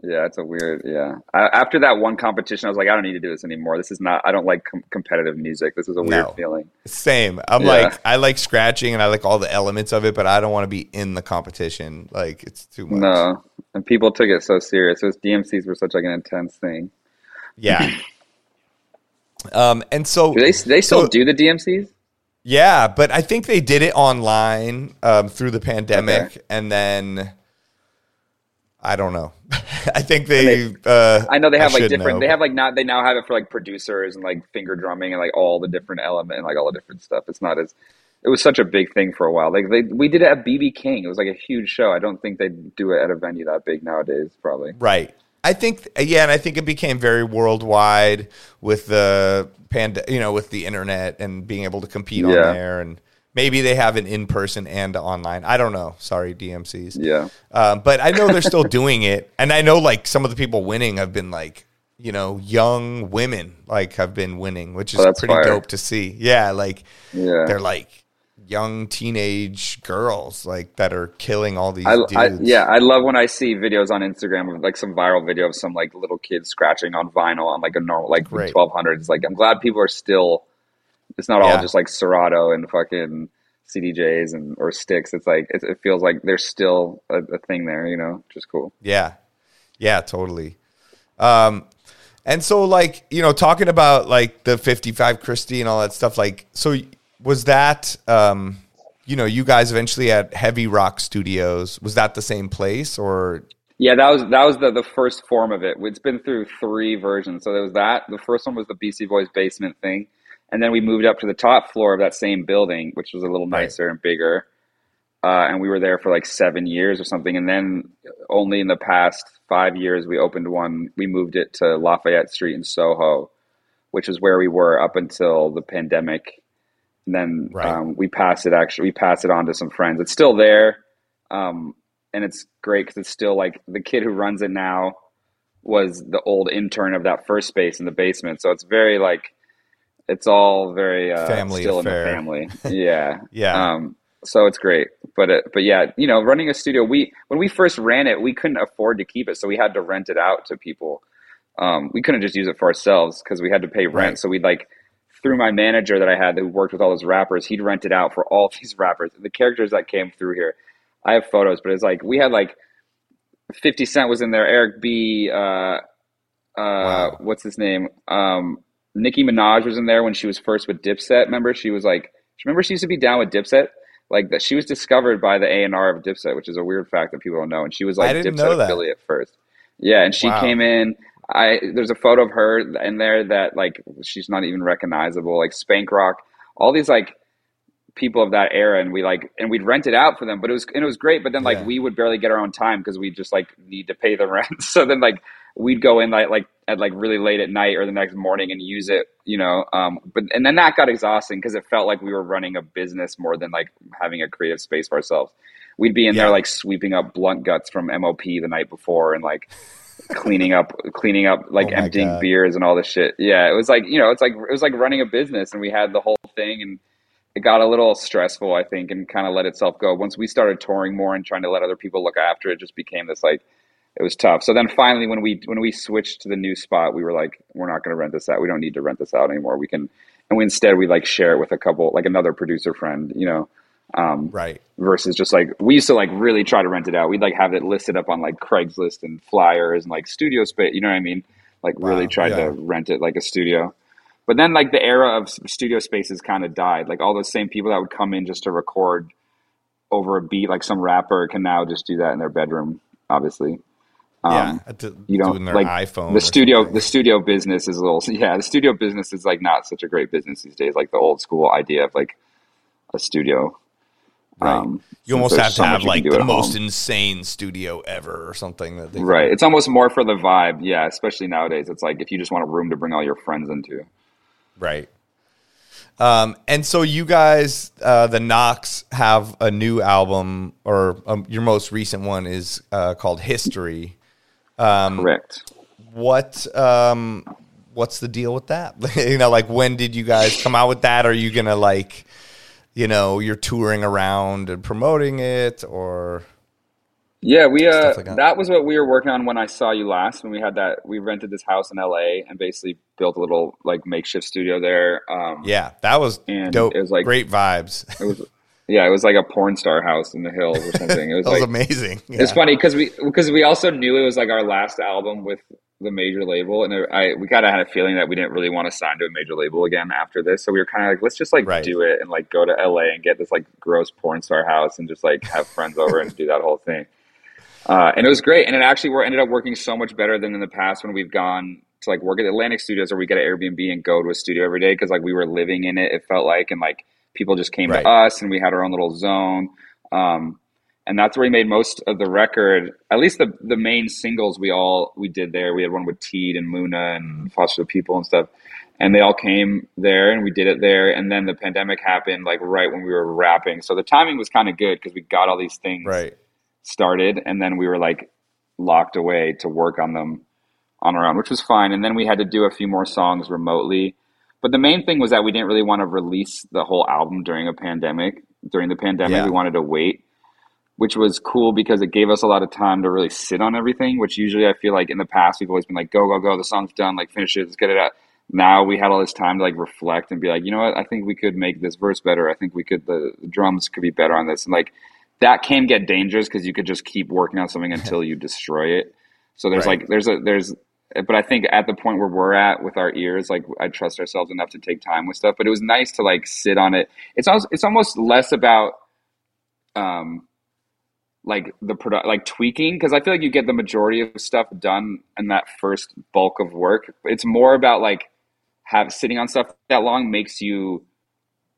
Yeah, it's a weird. Yeah, I, after that one competition, I was like, I don't need to do this anymore. This is not. I don't like com- competitive music. This is a weird No. feeling. Same. I'm Yeah. like I like scratching and I like all the elements of it, but I don't want to be in the competition. Like it's too much. No, and people took it so serious. Those DMCs were such like an intense thing. Yeah. [clears throat] Um, and so Do they they still so- do the DMCs? Yeah, but I think they did it online um, through the pandemic, Okay. and then I don't know. [laughs] [laughs] I think they. uh, I know they have like different. know, they have like not. They now have it for like producers and like finger drumming and like all the different element and like all the different stuff. It's not as. It was such a big thing for a while. Like they, we did it at BB King. It was like a huge show. I don't think they do it at a venue that big nowadays. Probably. Right. I think yeah, and I think it became very worldwide with the pand, you know, with the internet and being able to compete on there, and maybe they have an in person and online. I don't know. Sorry, DMCs. Yeah. Um, but I know they're still [laughs] doing it, and I know like some of the people winning have been like you know young women like have been winning, which is Oh, pretty fire. dope to see. Yeah, like Yeah. they're like young teenage girls like that are killing all these I, dudes. I, yeah, I love when I see videos on Instagram of like some viral video of some like little kids scratching on vinyl on like a normal like twelve hundred. It's like I'm glad people are still. It's not all just like Serato and fucking CDJs and or sticks. It's like it, it feels like there's still a, a thing there, you know, which is cool. Yeah. Yeah, totally. Um and so like, you know, talking about like the 55 Chrystie and all that stuff like so was that um you know, you guys eventually at Heavy Rock Studios. Was that the same place or Yeah, that was that was the the first form of it. It's been through three versions. So there was that. The first one was the BC Boys basement thing, and then we moved up to the top floor of that same building, which was a little Right. nicer and bigger. Uh, and we were there for like seven years or something. And then only in the past five years, we opened one. We moved it to Lafayette Street in Soho, which is where we were up until the pandemic. And then Right. um, we passed it. Actually, we passed it on to some friends. It's still there, um, and it's great because it's still like the kid who runs it now was the old intern of that first space in the basement. So it's very like it's all very uh, Family still affair. in the family. [laughs] Yeah, Yeah. Um, so it's great, but it, but yeah, you know, running a studio. We when we first ran it, we couldn't afford to keep it, so we had to rent it out to people. Um, we couldn't just use it for ourselves because we had to pay rent. Right. So we'd like through my manager that I had who worked with all those rappers, he'd rent it out for all [laughs] these rappers. The characters that came through here, I have photos, but it's like we had like Fifty Cent was in there, Eric B. Uh, uh, Wow. what's his name? Um, Nicki Minaj was in there when she was first with Dipset. Remember, she was like, remember she used to be down with Dipset. Like that, she was discovered by the A and R of Dipset, which is a weird fact that people don't know. And she was like Dipset affiliate first. Yeah, and she Wow. came in. I there's a photo of her in there that like she's not even recognizable. Like Spank Rock, all these like people of that era, and we like and we'd rent it out for them. But it was and it was great. But then like Yeah. we would barely get our own time because we just like need to pay the [laughs] rent. so then like we'd go in like like at like really late at night or the next morning and use it. You know, um, but and then that got exhausting because it felt like we were running a business more than like having a creative space for ourselves. We'd be in Yeah. there like sweeping up blunt guts from MOP the night before and like cleaning up [laughs] cleaning up like Oh emptying God. beers and all this shit. Yeah, it was like, you know, it's like it was like running a business and we had the whole thing and it got a little stressful, I think, and kind of let itself go. Once we started touring more and trying to let other people look after it, it just became this like it was tough. So then finally when we when we switched to the new spot, we were like, we're not going to rent this out. We don't need to rent this out anymore. We can and we instead we like share it with a couple like another producer friend, you know. Um, Right. versus just like we used to like really try to rent it out. We'd like have it listed up on like Craigslist and flyers and like studio space. You know what I mean? Like really tried yeah. to rent it like a studio. But then like the era of studio spaces kind of died. Like all those same people that would come in just to record over a beat, like some rapper can now just do that in their bedroom. Obviously. Um, at the- you don't doing their like iPhone. the studio. something. The studio business is a little [laughs] yeah. The studio business is like not such a great business these days. Like the old school idea of like a studio. Right. Um, you almost have so to have like the most home. insane studio ever or something that they Right. It's almost more for the vibe. Yeah. Especially nowadays. It's like if you just want a room to bring all your friends into. Right. Um, and so you guys, uh, the Knocks, have a new album, or um, your most recent one is uh, called History. Um, Correct. What um, what's the deal with that? [laughs] you know, like when did you guys come out with that? Are you gonna like, you know, you're touring around and promoting it, or Yeah, we uh like that. that. was what we were working on when I saw you last. When we had that, we rented this house in LA and basically built a little like makeshift studio there. Um, yeah, that was And dope. it was like- great vibes. it was, [laughs] yeah, it was like a porn star house in the hills or something. It [laughs] was that was like amazing. [laughs] it's funny because we because we also knew it was like our last album with the major label, and I we kind of had a feeling that we didn't really want to sign to a major label again after this. So we were kind of like, let's just like Right. do it and like go to LA and get this like gross porn star house and just like have friends over and do that whole thing. Uh, and it was great, and it actually were, ended up working so much better than in the past when we've gone to like work at Atlantic Studios or we get an Airbnb and go to a studio every day because like we were living in it. It felt like, and like people just came Right. to us, and we had our own little zone. Um, and that's where we made most of the record. At least the the main singles we all we did there. We had one with Teed and Muna and Foster the People and stuff, and they all came there, and we did it there. And then the pandemic happened, like right when we were wrapping. So the timing was kind of good because we got all these things right. started, and then we were like locked away to work on them on our own, which was fine. And then we had to do a few more songs remotely. But the main thing was that we didn't really want to release the whole album during a pandemic. During the pandemic, Yeah. we wanted to wait, which was cool because it gave us a lot of time to really sit on everything. Which usually I feel like in the past we've always been like, go, go, go, the song's done, like finish it, let's get it out. Now we had all this time to like reflect and be like, you know what, I think we could make this verse better. I think we could, the, the drums could be better on this. And like that can get dangerous because you could just keep working on something [laughs] until you destroy it. So there's Right. like, there's a, there's, but I think at the point where we're at with our ears, like I trust ourselves enough to take time with stuff. But it was nice to like sit on it. It's also, it's almost less about, um, like the product, like tweaking, because I feel like you get the majority of stuff done in that first bulk of work. It's more about like have sitting on stuff that long makes you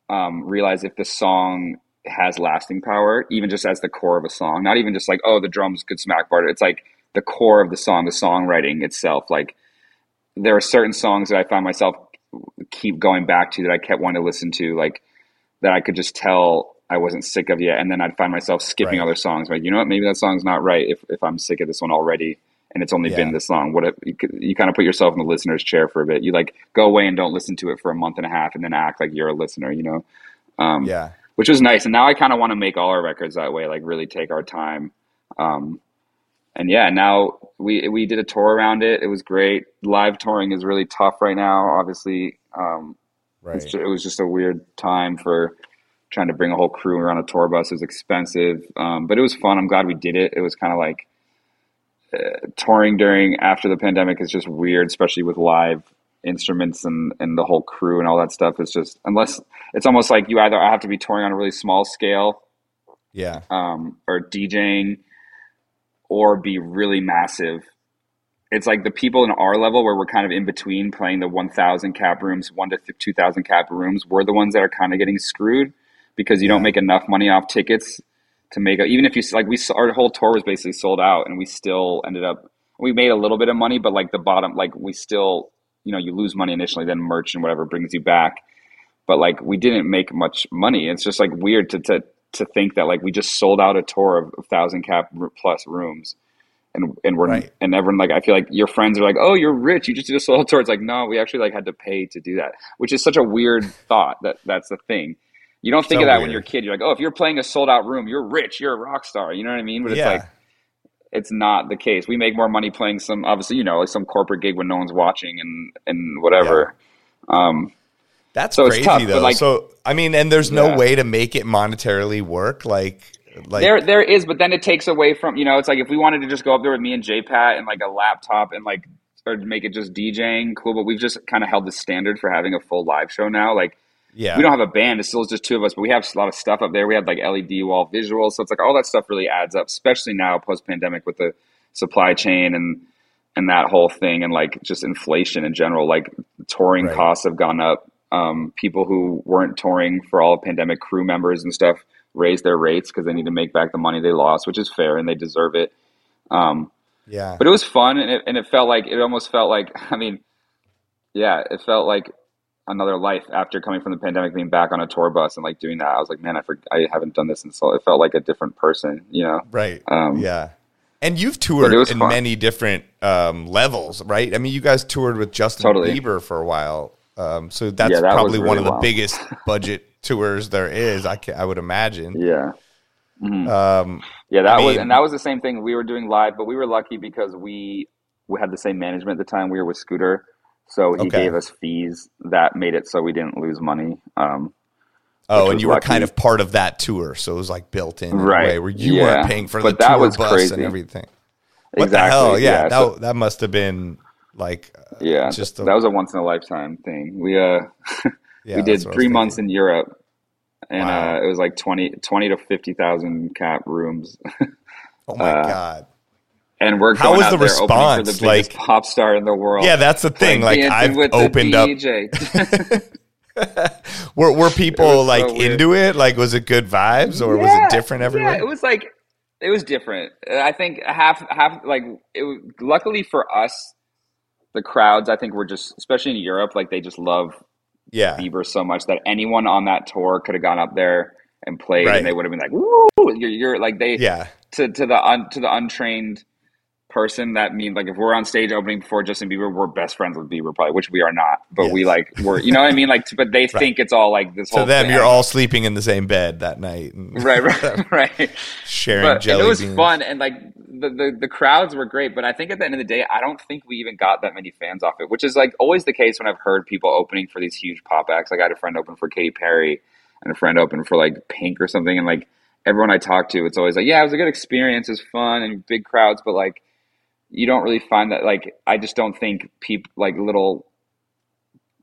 um, realize if the song has lasting power, even just as the core of a song. Not even just like, oh, the drums could smack part. It's like the core of the song, the songwriting itself. Like there are certain songs that I find myself keep going back to that I kept wanting to listen to, like that I could just tell I wasn't sick of yet. And then I'd find myself skipping Right. other songs. Like, you know what, maybe that song's not right if, if I'm sick of this one already and it's only Yeah. been this long. What if you, you kind of put yourself in the listener's chair for a bit? You like go away and don't listen to it for a month and a half and then act like you're a listener, you know? Um, Yeah. which was nice. And now I kind of want to make all our records that way, like really take our time. Um, and yeah, now we we did a tour around it. It was great. Live touring is really tough right now. Obviously, um, Right. it was just a weird time for trying to bring a whole crew around a tour bus. It was expensive, um, but it was fun. I'm glad we did it. It was kind of like uh, touring during after the pandemic is just weird, especially with live instruments and and the whole crew and all that stuff. It's just unless it's almost like you either have to be touring on a really small scale Yeah. um, or DJing or be really massive. It's like the people in our level where we're kind of in between playing the 1,000 cap rooms, 1 to 2,000 cap rooms. We're the ones that are kind of getting screwed because you don't make enough money off tickets to make a, even if you like we our whole tour was basically sold out and we still ended up we made a little bit of money but like the bottom like we still you know you lose money initially then merch and whatever brings you back but like we didn't make much money it's just like weird to to to think that like we just sold out a tour of, of thousand cap plus rooms and and we're Right. and everyone like I feel like your friends are like oh you're rich. You just did a sold out tour. It's like no we actually like had to pay to do that which is such a weird [laughs] thought that that's the thing. You don't think So of that when you're a kid. You're like oh if you're playing a sold out room you're rich. You're a rock star. You know what I mean? But it's yeah. like it's not the case. We make more money playing some, obviously, you know, like some corporate gig when no one's watching and and whatever. Um, That's so it's crazy tough, though. like- so I mean, and there's no Yeah. way to make it monetarily work. Like, like there there is, but then it takes away from you know. It's like if we wanted to just go up there with me and J Pat and like a laptop and like or make it just DJing, cool. But we've just kind of held the standard for having a full live show now. Like yeah, we don't have a band; it's still just two of us, but we have a lot of stuff up there. We have like LED wall visuals, so it's like all that stuff really adds up, especially now post pandemic with the supply chain and and that whole thing, and like just inflation in general. Like touring Right. costs have gone up. Um, people who weren't touring for all pandemic crew members and stuff raised their rates because they need to make back the money they lost, which is fair and they deserve it. Um, yeah, but it was fun and it, and it felt like it almost felt like [laughs] I mean, yeah, it felt like another life after coming from the pandemic, being back on a tour bus and like doing that. I was like, man, I for, I haven't done this, and so it felt like a different person, you know. right, Um, yeah. And you've toured in fun. many different um, levels, right? I mean, you guys toured with Justin Totally. Bieber for a while, um, so that's Yeah, that probably one really of the wild. biggest budget [laughs] tours there is. I can, I would imagine. Yeah. Mhm. Um, Yeah, that I was and that was the same thing. We were doing live, but we were lucky because we we had the same management at the time. We were with Scooter, so he Okay. gave us fees that made it so we didn't lose money. Um, oh, and you were kind of part of that tour, so it was like built in, in a Right. way where you Yeah. weren't paying for the that tour was bus crazy. and everything. What exactly. the hell? Yeah, that so- that must have been like uh, yeah. just a- that was a once in a lifetime thing. We uh [laughs] yeah, we did that's what I was three months in Europe, and Wow. uh, it was like 20, 20 to fifty thousand cap rooms. [laughs] Oh my uh, god. and we're How going was out the response? the biggest Like- pop star in the world. Yeah, that's the thing. Like Dancing I've opened up. DJ. [laughs] Were were people was so like into it? Like was it good vibes or was it different everywhere? Yeah, it was like it was different. I think half half like it. was- Luckily for us, the crowds I think were just especially in Europe like they just love yeah. Bieber so much that anyone on that tour could have gone up there and played Right. and they would have been like woo you're, you're like they Yeah. to to the un, to the untrained person that means like if we're on stage opening before Justin Bieber we're best friends with Bieber probably which we are not but we like we're you know what I mean? Like but they [laughs] think it's all like this To whole them, thing. you're all sleeping in the same bed that night, and [laughs] right right [laughs] right. sharing but jelly it was beans. fun and like the, the the crowds were great but i think at the end of the day i don't think we even got that many fans off it which is like always the case when i've heard people opening for these huge pop acts. Like i had a friend open for katy perry and a friend open for like pink or something and like everyone i talk to it's always like yeah it was a good experience it was fun and big crowds but like you don't really find that like i just don't think people like little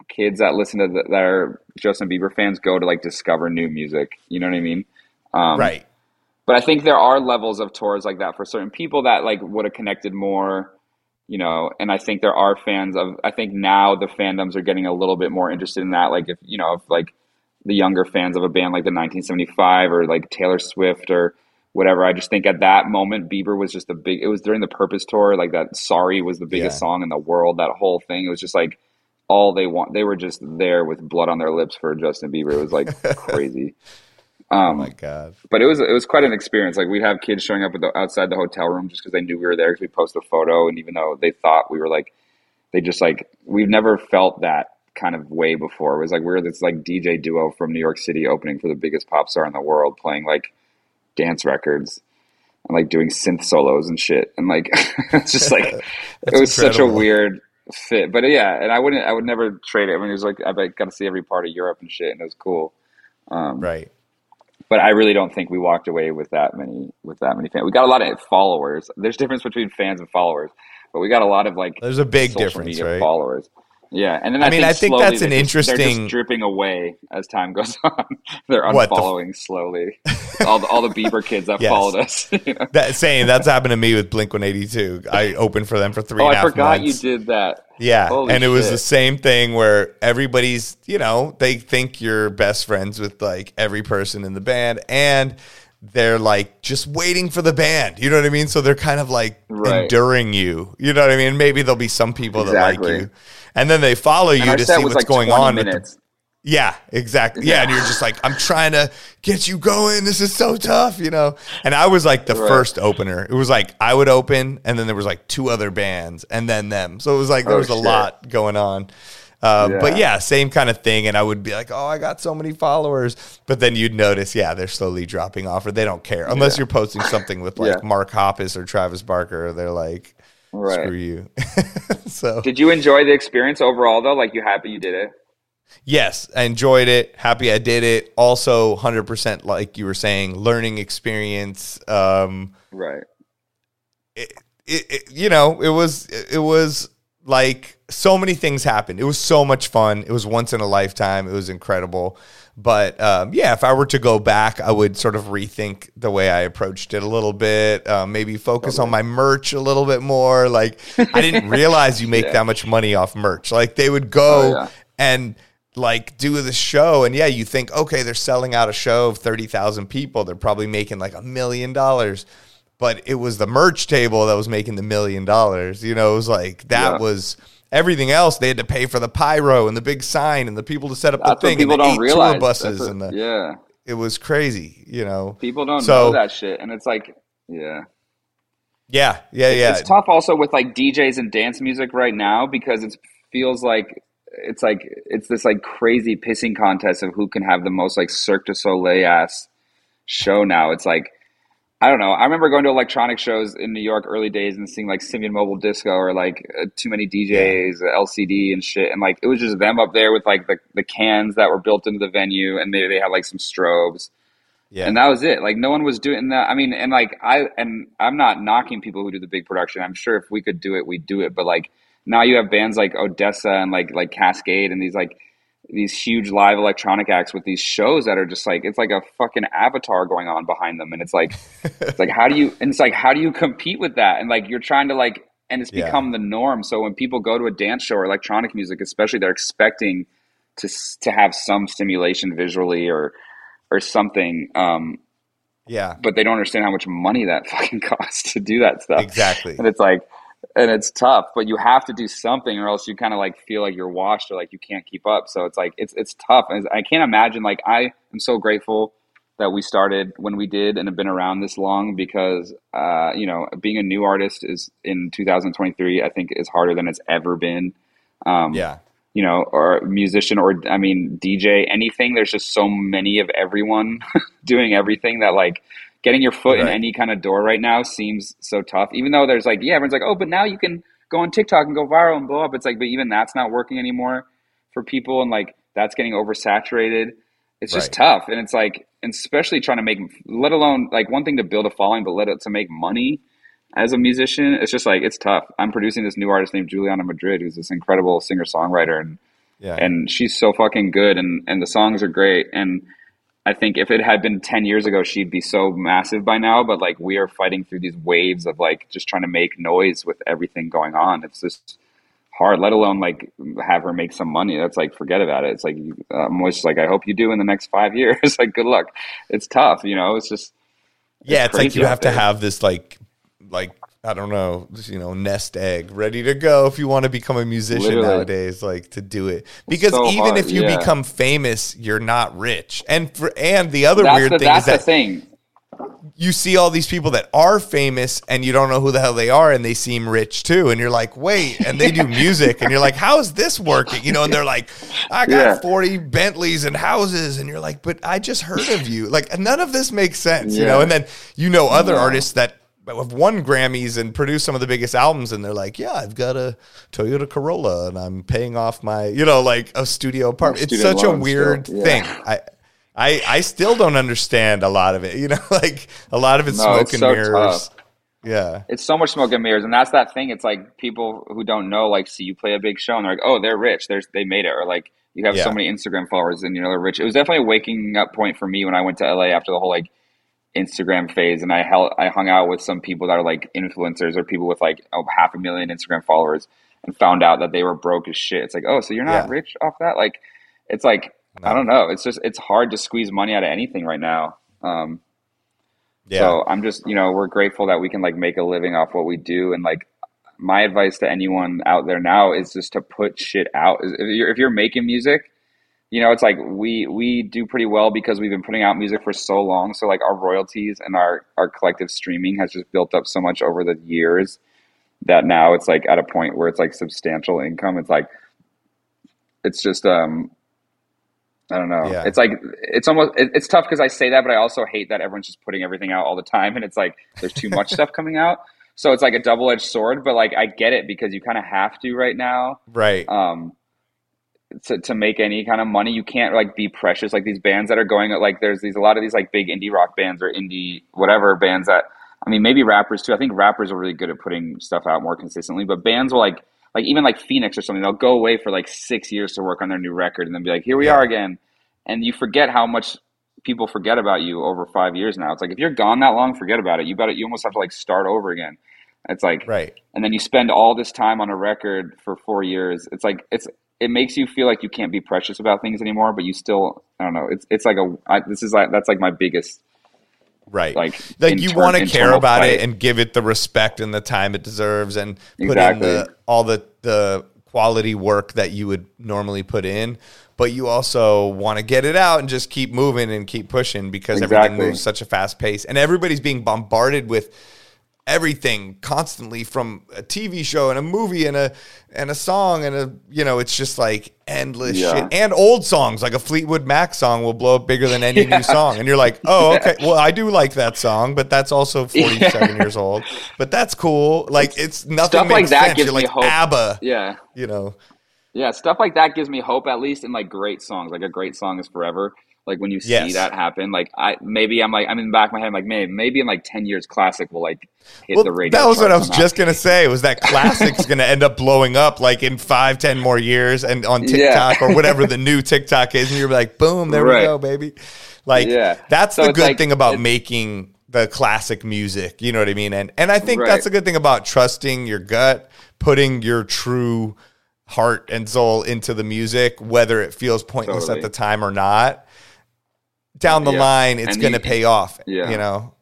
kids that listen to the, that are justin bieber fans go to like discover new music you know what i mean um, right. but I think there are levels of tours like that for certain people that like would have connected more, you know, and I think there are fans of. I think now the fandoms are getting a little bit more interested in that. Like if you know, if like the younger fans of a band like the 1975 or like Taylor Swift or whatever. I just think at that moment Bieber was just a big. It was during the Purpose tour, like that. Sorry was the biggest Yeah. song in the world. That whole thing. It was just like all they want. They were just there with blood on their lips for Justin Bieber. It was like [laughs] crazy. Oh Um, my god. but it was it was quite an experience. Like we'd have kids showing up at the, outside the hotel room just because they knew we were there because we posted a photo, and even though they thought we were like, they just like we've never felt that kind of way before. It was like we're this like DJ duo from New York City opening for the biggest pop star in the world, playing like dance records and like doing synth solos and shit, and like [laughs] it's just like [laughs] it was such a weird fit. But yeah, and I wouldn't I would never trade it. I mean, it was like I got to see every part of Europe and shit, and it was cool. Um, Right. but I really don't think we walked away with that many with that many fans. We got a lot of followers. There's difference between fans and followers, but we got a lot of like There's a big difference, right? followers. Yeah, and then I, I mean, I think that's an just- they're interesting- just dripping away as time goes [laughs] on. they're What, the- unfollowing slowly. all the all the Bieber kids that [laughs] Yes. followed us. [laughs] you know? That saying that's happened to me with Blink 182. I opened for them for three Oh, and I forgot months. you did that. Yeah, Holy and it was the same thing where everybody's, you know, they think you're best friends with like every person in the band, and they're like just waiting for the band. You know what I mean? So they're kind of like Right. enduring you. You know what I mean? Maybe there'll be some people that like you, and then they follow you to see what's like going on. with the- minutes. yeah, exactly. Yeah, and you're just like, I'm trying to get you going. This is so tough, you know. And I was like the Right. first opener. It was like I would open, and then there was like two other bands, and then them. So it was like there Oh, was a shit. lot going on. Uh, But Yeah. yeah, same kind of thing. And I would be like, oh, I got so many followers. But then you'd notice, yeah, they're slowly dropping off, or they don't care unless Yeah. you're posting something with like Yeah. Mark Hoppus or Travis Barker. They're like, Right. screw you. [laughs] so Did you enjoy the experience overall though? Like you happy you did it? Yes, I enjoyed it. Happy I did it. Also, hundred percent, like you were saying, learning experience. Um, Right. it, it, it, you know, it was it was like so many things happened. It was so much fun. It was once in a lifetime. It was incredible. But um, yeah, if I were to go back, I would sort of rethink the way I approached it a little bit. Uh, maybe focus on my merch a little bit more. Like I didn't [laughs] realize you make Yeah. that much money off merch. Like they would go Oh, yeah. and like do the show and yeah you think okay they're selling out a show of 30,000 people they're probably making like a million dollars but it was the merch table that was making the million dollars you know it was like that Yeah. was everything else they had to pay for the pyro and the big sign and the people to set up That's the thing people and the don't eight realize. tour buses what- and the yeah. it was crazy you know People don't So- know that shit, and it's like, yeah, yeah yeah yeah It's tough also with like DJs and dance music right now because it feels like it's like it's this like crazy pissing contest of who can have the most like Cirque du Soleil ass show now. It's like I don't know. I remember going to electronic shows in New York early days and seeing like Simian Mobile Disco or like uh, Too Many DJs, LCD and shit, and like it was just them up there with like the the cans that were built into the venue, and maybe they had like some strobes yeah and that was it. Like no one was doing that. I mean, and like I and I'm not knocking people who do the big production. I'm sure if we could do it, we'd do it. But like now you have bands like ODESZA and like like Kaskade and these like these huge live electronic acts with these shows that are just like it's like a fucking avatar going on behind them, and it's like it's like how do you and it's like how do you compete with that? And like you're trying to like and it's Yeah. become the norm. So when people go to a dance show or electronic music, especially, they're expecting to to have some stimulation visually or or something. Um, yeah but they don't understand how much money that [laughs] fucking costs to do that stuff. exactly And it's like, and it's tough, but you have to do something, or else you kind of like feel like you're washed, or like you can't keep up. So it's like it's it's tough. And I can't imagine. Like I am so grateful that we started when we did and have been around this long because uh, you know being a new artist is in 2023 I think is harder than it's ever been. Um, yeah you know, or musician or I mean DJ, anything. There's just so many of everyone [laughs] doing everything that like getting your foot in any kind of door right now seems so tough. Even though there's like, yeah, everyone's like, oh, but now you can go on TikTok and go viral and blow up. It's like, but even that's not working anymore for people, and like that's getting oversaturated. It's just Right. tough, and it's like, and especially trying to make, let alone like one thing to build a following, but let it to make money as a musician, it's just like it's tough. I'm producing this new artist named Juliana Madrid, who's this incredible singer songwriter, and yeah and she's so fucking good, and and the songs are great, and I think if it had been 10 years ago, she'd be so massive by now. But like we are fighting through these waves of like just trying to make noise with everything going on. It's just hard, let alone like have her make some money. That's like, forget about it. It's like, I'm always like, I hope you do in the next five years. [laughs] like, good luck. It's tough, you know, it's just, yeah, it's, like you have to have this like like I don't know, you know, nest egg ready to go if you want to become a musician Literally. nowadays, like to do it. Because so even hard, if you yeah. become famous, you're not rich. And for and the other that's weird the, thing that's is the that thing. you see all these people that are famous and you don't know who the hell they are and they seem rich too and you're like wait and they do music and you're like how is this working you know and they're like i got Yeah. 40 bentleys and houses and you're like but i just heard of you like none of this makes sense you know and then you know other No. artists that have won grammys and produced some of the biggest albums and they're like yeah i've got a toyota corolla and i'm paying off my you know like a studio apartment it's such a weird yeah. thing i I, I still don't understand a lot of it. You [laughs] know, like a lot of it's No, smoke it's and so mirrors. tough. Yeah. It's so much smoke and mirrors, and that's that thing. It's like people who don't know, like, see you play a big show, and they're like, "Oh, they're rich. There's they made it," or like you have Yeah. so many Instagram followers, and you know they're rich. It was definitely a waking up point for me when I went to LA after the whole like Instagram phase, and I held I hung out with some people that are like influencers or people with like oh, half a million Instagram followers, and found out that they were broke as shit. It's like, oh, so you're not Yeah. rich off that? Like, it's like I don't know. It's just it's hard to squeeze money out of anything right now. Um, Yeah. so I'm just, you know, we're grateful that we can like make a living off what we do. And like, my advice to anyone out there now is just to put shit out. If you're, if you're making music, you know, it's like we we do pretty well because we've been putting out music for so long. So like our royalties and our our collective streaming has just built up so much over the years that now it's like at a point where it's like substantial income. It's like it's just um I don't know. Yeah. It's like it's almost it, it's tough because I say that, but I also hate that everyone's just putting everything out all the time, and it's like there's too much stuff coming out. So it's like a double edged sword. But like I get it because you kind of have to right now. right. Um, to, to make any kind of money, you can't like be precious. Like these bands that are going like there's these a lot of these like big indie rock bands or indie whatever bands that I mean maybe rappers too. I think rappers are really good at putting stuff out more consistently, but bands will like like even like Phoenix or something, they'll go away for like six years to work on their new record and then be like, here we Yeah. are again. And you forget how much people forget about you over five years now. It's like if you're gone that long, forget about it. You better you almost have to like start over again. It's like right. and then you spend all this time on a record for four years. It's like it's it makes you feel like you can't be precious about things anymore, but you still I don't know. It's it's like a I, this is like that's like my biggest Right. like like you want to care about it and give it the respect and the time it deserves and put in the all the the quality work that you would normally put in but you also want to get it out and just keep moving and keep pushing because everything moves such a fast pace and everybody's being bombarded with everything constantly from a TV show and a movie and a and a song and a you know it's just like endless Yeah. shit. And old songs like a Fleetwood Mac song will blow up bigger than any [laughs] new song. And you're like oh okay. Well I do like that song but that's also 47 years old. But that's cool. Like it's nothing Stuff like that sense. gives you're me like hope. ABBA. Yeah. you know Yeah, stuff like that gives me hope at least in like great songs. Like a great song is forever. Like when you see Yes. that happen, like I maybe I'm like I'm in the back of my head I'm like maybe maybe in like ten years classic will like hit well, the radio. that was what I was just gonna say. Was that classic's gonna end up blowing up like in five, ten more years, and on Yeah. TikTok or whatever the new TikTok is, and you're like, boom, there we go, baby. Like Yeah. that's So the good like- thing about making the classic music. You know what I mean? And and I think Right. that's a good thing about trusting your gut, putting your true heart and soul into the music, whether it feels pointless Totally. at the time or not. Down the Yeah. line, it's going to pay off. Yeah. You know.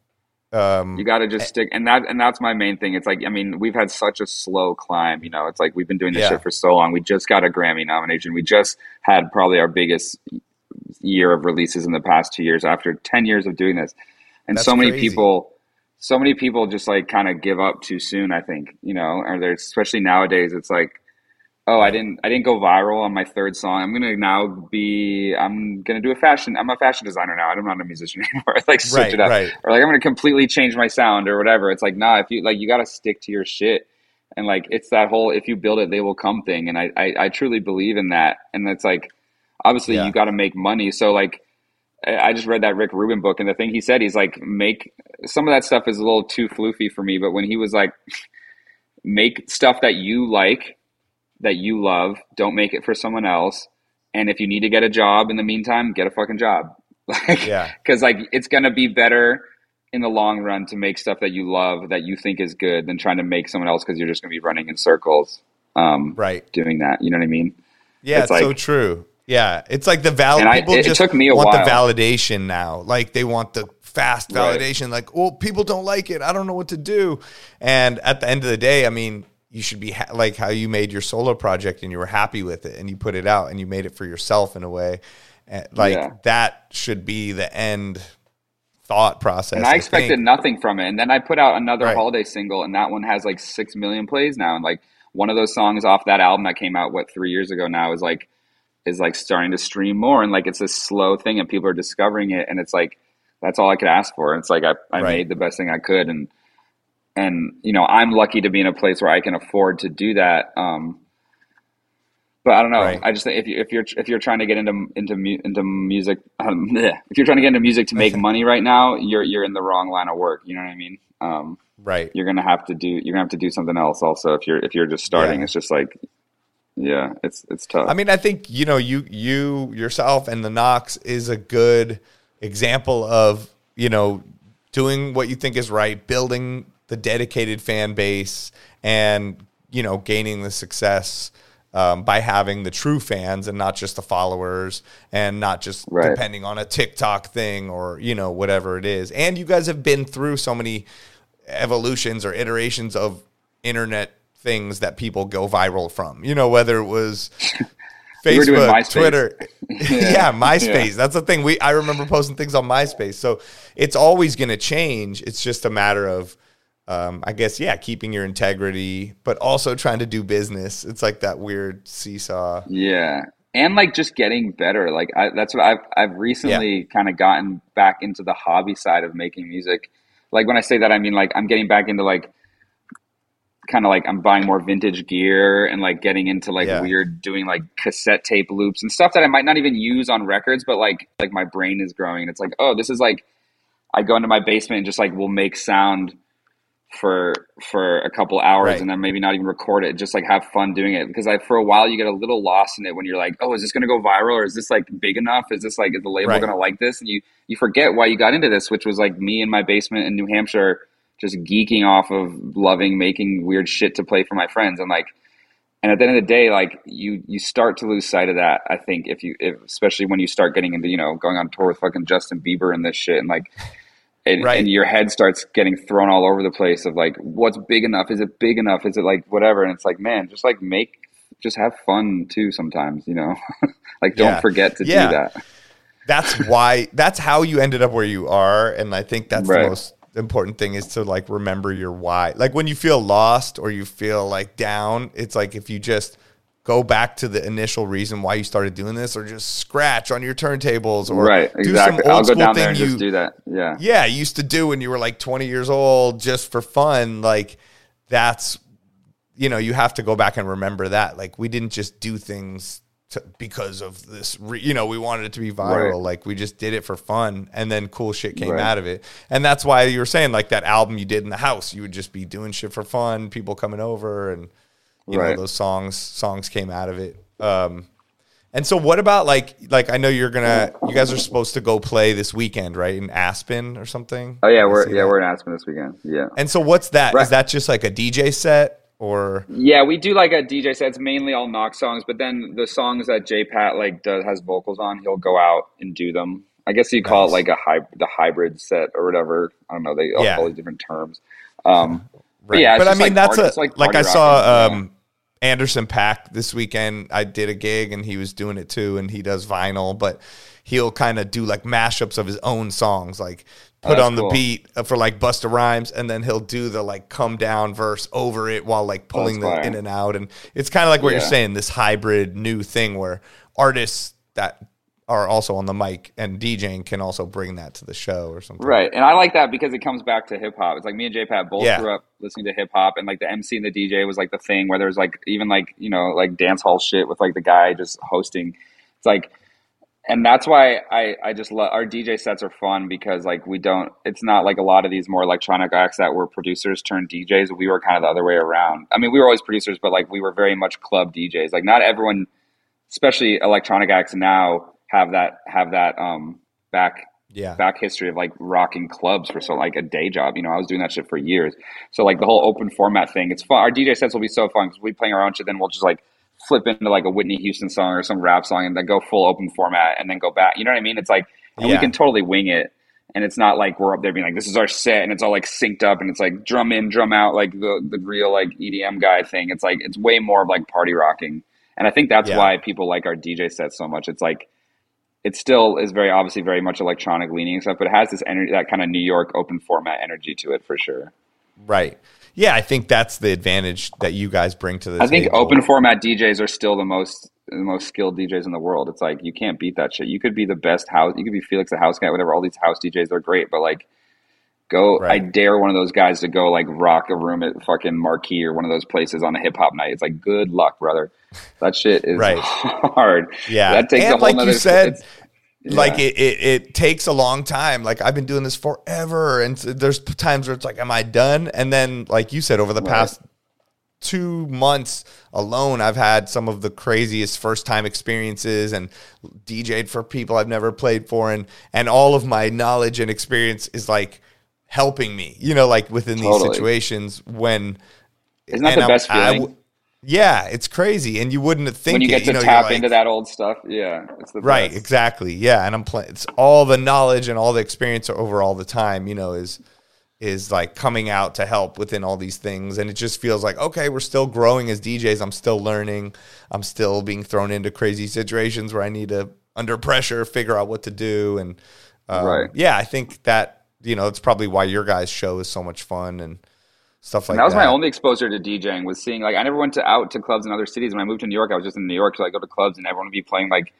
Um, You got to just stick, and that and that's my main thing. It's like I mean, we've had such a slow climb. You know, it's like we've been doing this Yeah. shit for so long. We just got a Grammy nomination. We just had probably our biggest year of releases in the past two years after ten years of doing this, and That's so many crazy. people, so many people just like kind of give up too soon. I think you know, or there's especially nowadays. It's like. Oh, I didn't. I didn't go viral on my third song. I'm gonna now be. I'm gonna do a fashion. I'm a fashion designer now. I'm not a musician [laughs] anymore. [laughs] like switch right, it up right. or like I'm gonna completely change my sound or whatever. It's like nah, if you like you gotta stick to your shit. And like it's that whole if you build it, they will come thing. And I I, I truly believe in that. And it's like obviously Yeah. you gotta make money. So like I I just read that Rick Rubin book and the thing he said, he's like, make some of that stuff is a little too floofy for me, but when he was like [laughs] make stuff that you like, that you love, don't make it for someone else. And if you need to get a job in the meantime, get a fucking job. [laughs] Like, Yeah. because like it's gonna be better in the long run to make stuff that you love that you think is good than trying to make someone else because you're just gonna be running in circles. Um, Right. doing that, you know what I mean? Yeah, It's it's so true. Yeah, it's like the val. And I- People it- it took me a want the validation now. Like they want the fast Right. validation. Like, well, people don't like it. I don't know what to do. And at the end of the day, I mean, you should be ha- like how you made your solo project and you were happy with it and you put it out and you made it for yourself in a way. And like Yeah. that should be the end thought process. And I expected think. nothing from it. And then I put out another Right. holiday single, and that one has like six million plays now. And like one of those songs off that album that came out what three years ago now is like is like starting to stream more. And like it's a slow thing, and people are discovering it. And it's like that's all I could ask for. And it's like I, I Right. made the best thing I could, and and you know I'm lucky to be in a place where I can afford to do that. Um, but I don't know. Right. I just think if you if you're if you're trying to get into into into music, um, [laughs] if you're trying to get into music to make [laughs] money right now, you're you're in the wrong line of work. You know what I mean? Um, right. you're gonna have to do you're gonna have to do something else also if you're if you're just starting. Yeah. It's just like, yeah, it's it's tough. I mean, I think you know you you yourself and the Knocks is a good example of you know doing what you think is right, building the dedicated fan base, and you know gaining the success um, by having the true fans and not just the followers, and not just Right. depending on a TikTok thing or you know whatever it is. And you guys have been through so many evolutions or iterations of internet things that people go viral from. You know, whether it was [laughs] We Facebook, MySpace. Twitter. [laughs] [laughs] yeah. MySpace. That's the thing. We I remember posting things on MySpace. So it's always going to change. It's just a matter of um, I guess yeah, keeping your integrity, but also trying to do business. It's like that weird seesaw. Yeah. And like just getting better. Like I, that's what I've I've recently kind of gotten back into the hobby side of making music. Like when I say that I mean like I'm getting back into like kind of like I'm buying more vintage gear and like getting into like Yeah. weird doing like cassette tape loops and stuff that I might not even use on records, but like like my brain is growing and it's like, oh, this is like I go into my basement and just like will make sound for for a couple hours Right. and then maybe not even record it just like have fun doing it because like for a while you get a little lost in it when you're like oh is this going to go viral or is this like big enough is this like is the label Right. going to like this and you you forget why you got into this which was like me in my basement in New Hampshire just geeking off of loving making weird shit to play for my friends and like and at the end of the day like you you start to lose sight of that i think if you if, especially when you start getting into you know going on tour with fucking justin bieber and this shit and like and, Right. and your head starts getting thrown all over the place of like what's big enough is it big enough is it like whatever and it's like man just like make just have fun too sometimes you know [laughs] like don't Yeah. forget to Yeah. do that That's why that's how you ended up where you are. And I think that's Right. the most important thing is to like remember your why. Like when you feel lost or you feel like down, it's like if you just go back to the initial reason why you started doing this or just scratch on your turntables or right do some old i'll go school down there thing you just do that yeah yeah, you used to do when you were like 20 years old just for fun. Like that's, you know, you have to go back and remember that. Like we didn't just do things to, because of this, re, you know, we wanted it to be viral. Right. Like we just did it for fun and then cool shit came Right. out of it. And that's why you were saying like that album you did in the house, you would just be doing shit for fun, people coming over and, you know, those songs, songs came out of it. Um, and so what about like like I know you're gonna you guys are supposed to go play this weekend, right? In Aspen or something? oh yeah we're yeah that. we're in aspen this weekend yeah And so what's that? Is Right. that just like a DJ set or Yeah, we do like a DJ set. It's mainly all knock songs, but then the songs that J Pat like does has vocals on, he'll go out and do them. I guess you call Nice. it like a hy- the hybrid set or whatever. I don't know. They all Yeah. call it different terms. Um, right? yeah, but I mean like that's party- a like like, I party saw rocking, yeah. um Anderson .Paak this weekend. I did a gig and he was doing it too, and he does vinyl, but he'll kind of do like mashups of his own songs, like put that's on the cool. beat uh, for like Busta Rhymes, and then he'll do the like come down verse over it while like pulling the fire. in and out, and it's kind of like what you're saying, this hybrid new thing where artists that are also on the mic and DJing can also bring that to the show or something. Right, and I like that because it comes back to hip hop. It's like me and J Pat both Yeah. grew up listening to hip hop, and like the MC and the DJ was like the thing where there's like even like you know like dance hall shit with like the guy just hosting. It's like, and that's why I I just love our DJ sets are fun because like we don't. It's not like a lot of these more electronic acts that were producers turned DJs. We were kind of the other way around. I mean, we were always producers, but like we were very much club DJs. Like not everyone, especially electronic acts now have that have that um back Yeah. back history of like rocking clubs for so like a day job. You know, I was doing that shit for years. So like the whole open format thing, it's fun. Our DJ sets will be so fun because we playing our own shit. Then we'll just like flip into like a Whitney Houston song or some rap song and then go full open format and then go back. You know what I mean? It's like and we can totally wing it. And it's not like we're up there being like, this is our set and it's all like synced up and it's like drum in, drum out, like the, the real like EDM guy thing. It's like, it's way more of like party rocking. And I think that's Yeah. why people like our DJ sets so much. It's like, it still is very obviously very much electronic leaning stuff, but it has this energy, that kind of New York open format energy to it for sure. Right. Yeah, I think that's the advantage that you guys bring to this. I think table. open format DJs are still the most the most skilled DJs in the world. It's like you can't beat that shit. You could be the best house. You could be Felix the house guy, whatever. All these house DJs are great, but like, go. I dare one of those guys to go like rock a room at fucking Marquee or one of those places on a hip hop night. It's like good luck, brother. That shit is Right. [laughs] hard. Yeah. that takes And a whole like you said, it's- like it, it, it takes a long time. Like I've been doing this forever, and there's times where it's like, "Am I done?" And then, like you said, over the Right. past two months alone, I've had some of the craziest first time experiences and DJ'd for people I've never played for, and and all of my knowledge and experience is like helping me, you know, like within these Totally. situations when. Isn't that the I'm- best feeling? w- yeah, it's crazy, and you wouldn't think when you it, get to know, tap like- into that old stuff. Yeah, it's the Right, best. exactly. Yeah, and I'm playing. It's all the knowledge and all the experience over all the time. You know, is is like coming out to help within all these things, and it just feels like okay, we're still growing as DJs. I'm still learning. I'm still being thrown into crazy situations where I need to under pressure figure out what to do. And um, Right. yeah, I think that you know it's probably why your guys' show is so much fun and stuff like And that was that. my only exposure to DJing was seeing like I never went to out to clubs in other cities. When I moved to New York, I was just in New York, so I go to clubs and everyone would be playing like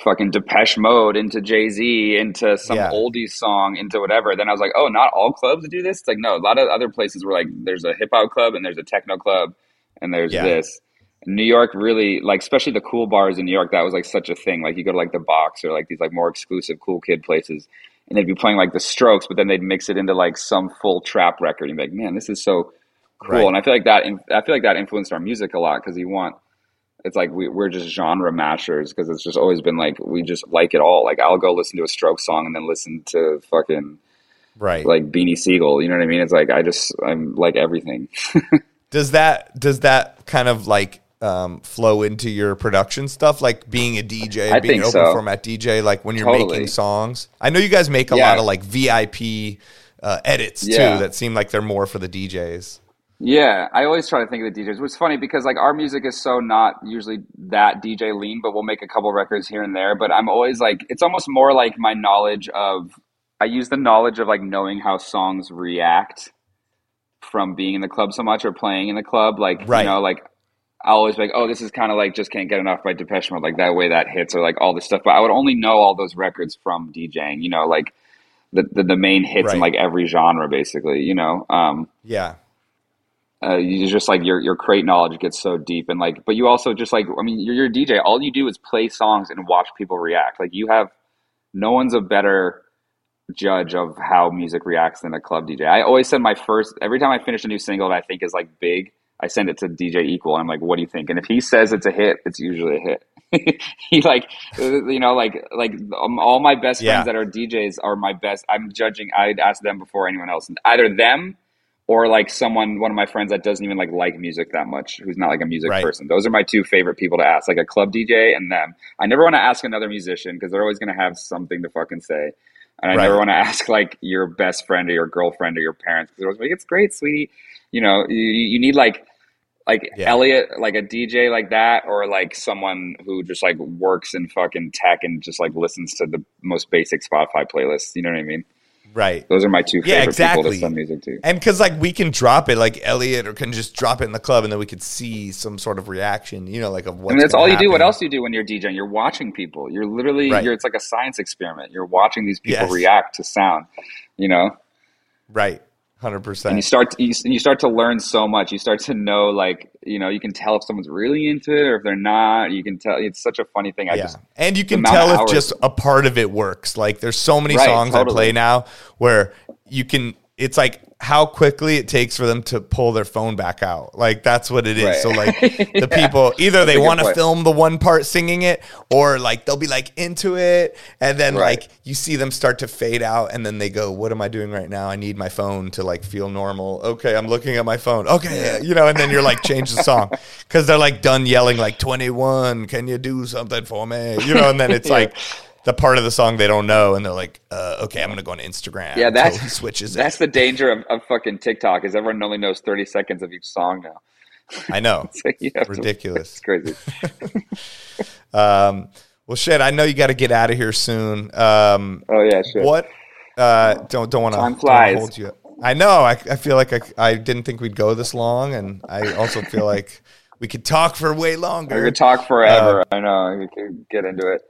fucking Depeche Mode into Jay Z, into some Yeah. oldies song, into whatever. Then I was like, oh, not all clubs do this. It's like no, a lot of other places were like there's a hip hop club and there's a techno club and there's Yeah. this. New York really like especially the cool bars in New York that was like such a thing like you go to like the box or like these like more exclusive cool kid places and they'd be playing like the strokes but then they'd mix it into like some full trap record. And be like man this is so cool. Right. and I feel like that I feel like that influenced our music a lot because you want it's like we, we're just genre mashers because it's just always been like we just like it all. Like I'll go listen to a stroke song and then listen to fucking right. like Beanie Sigel you know what I mean? It's like I just I'm like everything. [laughs] Does that does that kind of like um, flow into your production stuff like being a dj I being an open so. format dj like when you're Totally. making songs i know you guys make a Yeah. lot of like vip uh, edits Yeah. too that seem like they're more for the djs Yeah, I always try to think of the DJs. It's funny because like our music is so not usually that DJ lean, but we'll make a couple records here and there. But I'm always like, it's almost more like my knowledge of. I use the knowledge of like knowing how songs react from being in the club so much or playing in the club. Like Right. you know, like I always be like, oh, this is kind of like just can't get enough by Depeche Mode. Like that way that hits or like all this stuff. But I would only know all those records from DJing. You know, like the the, the main hits in like every genre, basically. You know. Um, yeah uh, you just like your your crate knowledge gets so deep and like but you also just like i mean you're, you're a dj all you do is play songs and watch people react like you have no one's a better judge of how music reacts than a club dj i always send my first every time i finish a new single that i think is like big i send it to dj equal. And i'm like what do you think? And if he says it's a hit it's usually a hit. [laughs] He like you know like like um, all my best Yeah. friends that are djs are my best. I'm judging i'd ask them before anyone else. Either them or like someone one of my friends that doesn't even like like music that much who's not like a music Right. person. Those are my two favorite people to ask like a club dj and them. I never want to ask another musician because they're always going to have something to fucking say. And i Right. never want to [laughs] ask like your best friend or your girlfriend or your parents because they're always like it's great sweetie. You know you, you need like like Yeah. Elliot, like a DJ like that, or like someone who just like works in fucking tech and just like listens to the most basic Spotify playlists. You know what I mean? right Those are my two Yeah, favorite people to send music to. and because like we can drop it like elliot or can just drop it in the club and then we could see some sort of reaction you know like of what mean, that's all you do. What else do you do when you're DJing? You're watching people. You're literally, Right. you're, it's like a science experiment. You're watching these people Yes. react to sound, you know? right 100% And you start, to, you, you start to learn so much. You start to know, like, you know, you can tell if someone's really into it or if they're not. You can tell. It's such a funny thing. I yeah. just, and you can tell if hours- just a part of it works. Like there's so many Right, songs I play now where you can it's like how quickly it takes for them to pull their phone back out. Like that's what it is. Right. So like [laughs] the Yeah. people either they want to film the one part singing it or like they'll be like into it and then Right. like you see them start to fade out and then they go what am I doing right now? I need my phone to like feel normal. Okay, I'm looking at my phone. Okay, you know and then you're like change the song [laughs] cuz they're like done yelling like 21, can you do something for me? You know and then it's Yeah. like the part of the song they don't know and they're like uh, okay, I'm going to go on Instagram. Yeah, that's he switches it. That's the danger of, of fucking TikTok is everyone only knows thirty seconds of each song now. I know. [laughs] So have to- Ridiculous. it's crazy. [laughs] Um, well, shit, I know you got to get out of here soon. Um, Oh yeah, sure. what? Uh, don't don't want to hold you. I know. I, I feel like I, I didn't think we'd go this long, and I also feel like we could talk for way longer. We could talk forever. I know. You could get into it.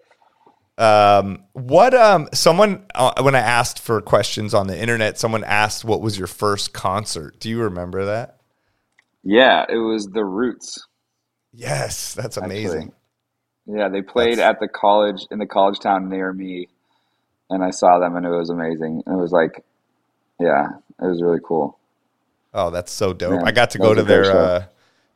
Um, what? Um, someone uh, when I asked for questions on the internet, someone asked, "What was your first concert?" Do you remember that? Yeah, it was the Roots. Yes, that's amazing. Yeah, they played That's- at the college in the college town near me, and I saw them, and it was amazing. It was like, yeah, it was really cool. Oh, that's so dope. I got to go to their uh,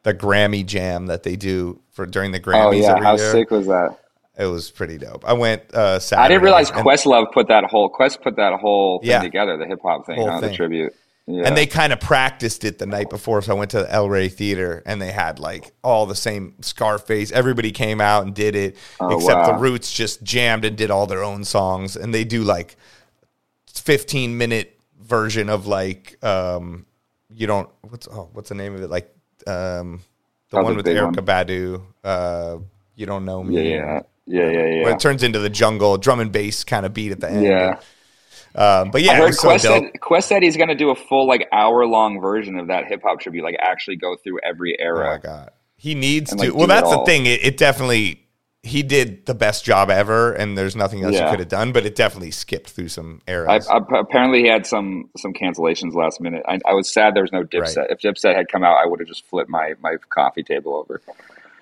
the Grammy Jam that they do for during the Grammys Oh yeah, how year. sick was that? It was pretty dope. I went uh Saturday. I didn't realize and, Questlove put that whole Quest put that whole thing Yeah. together, the hip hop thing, huh, thing. the tribute. Yeah. and they kind of practiced it the night before. So I went to the El Rey Theater and they had like all the same Scarface. Everybody came out and did it, Oh, except the. Roots just jammed and did all their own songs. And they do like 15 minute version of like um you don't what's oh what's the name of it like um the Oh, one with Erykah one. Badu uh you don't know me yeah, yeah, yeah, yeah. it turns into the jungle drum and bass kind of beat at the end. Yeah. Um, but yeah, I heard so Quest dope. said, Quest said he's going to do a full like hour long version of that hip hop tribute, like actually go through every era. Oh my god, he needs And, to. like, well, that's the thing. It, it definitely he did the best job ever, and there's nothing else he could have done. But it definitely skipped through some eras. I, I, apparently, he had some some cancellations last minute. I, I was sad there was no Dipset. Right. If Dipset had come out, I would have just flipped my my coffee table over.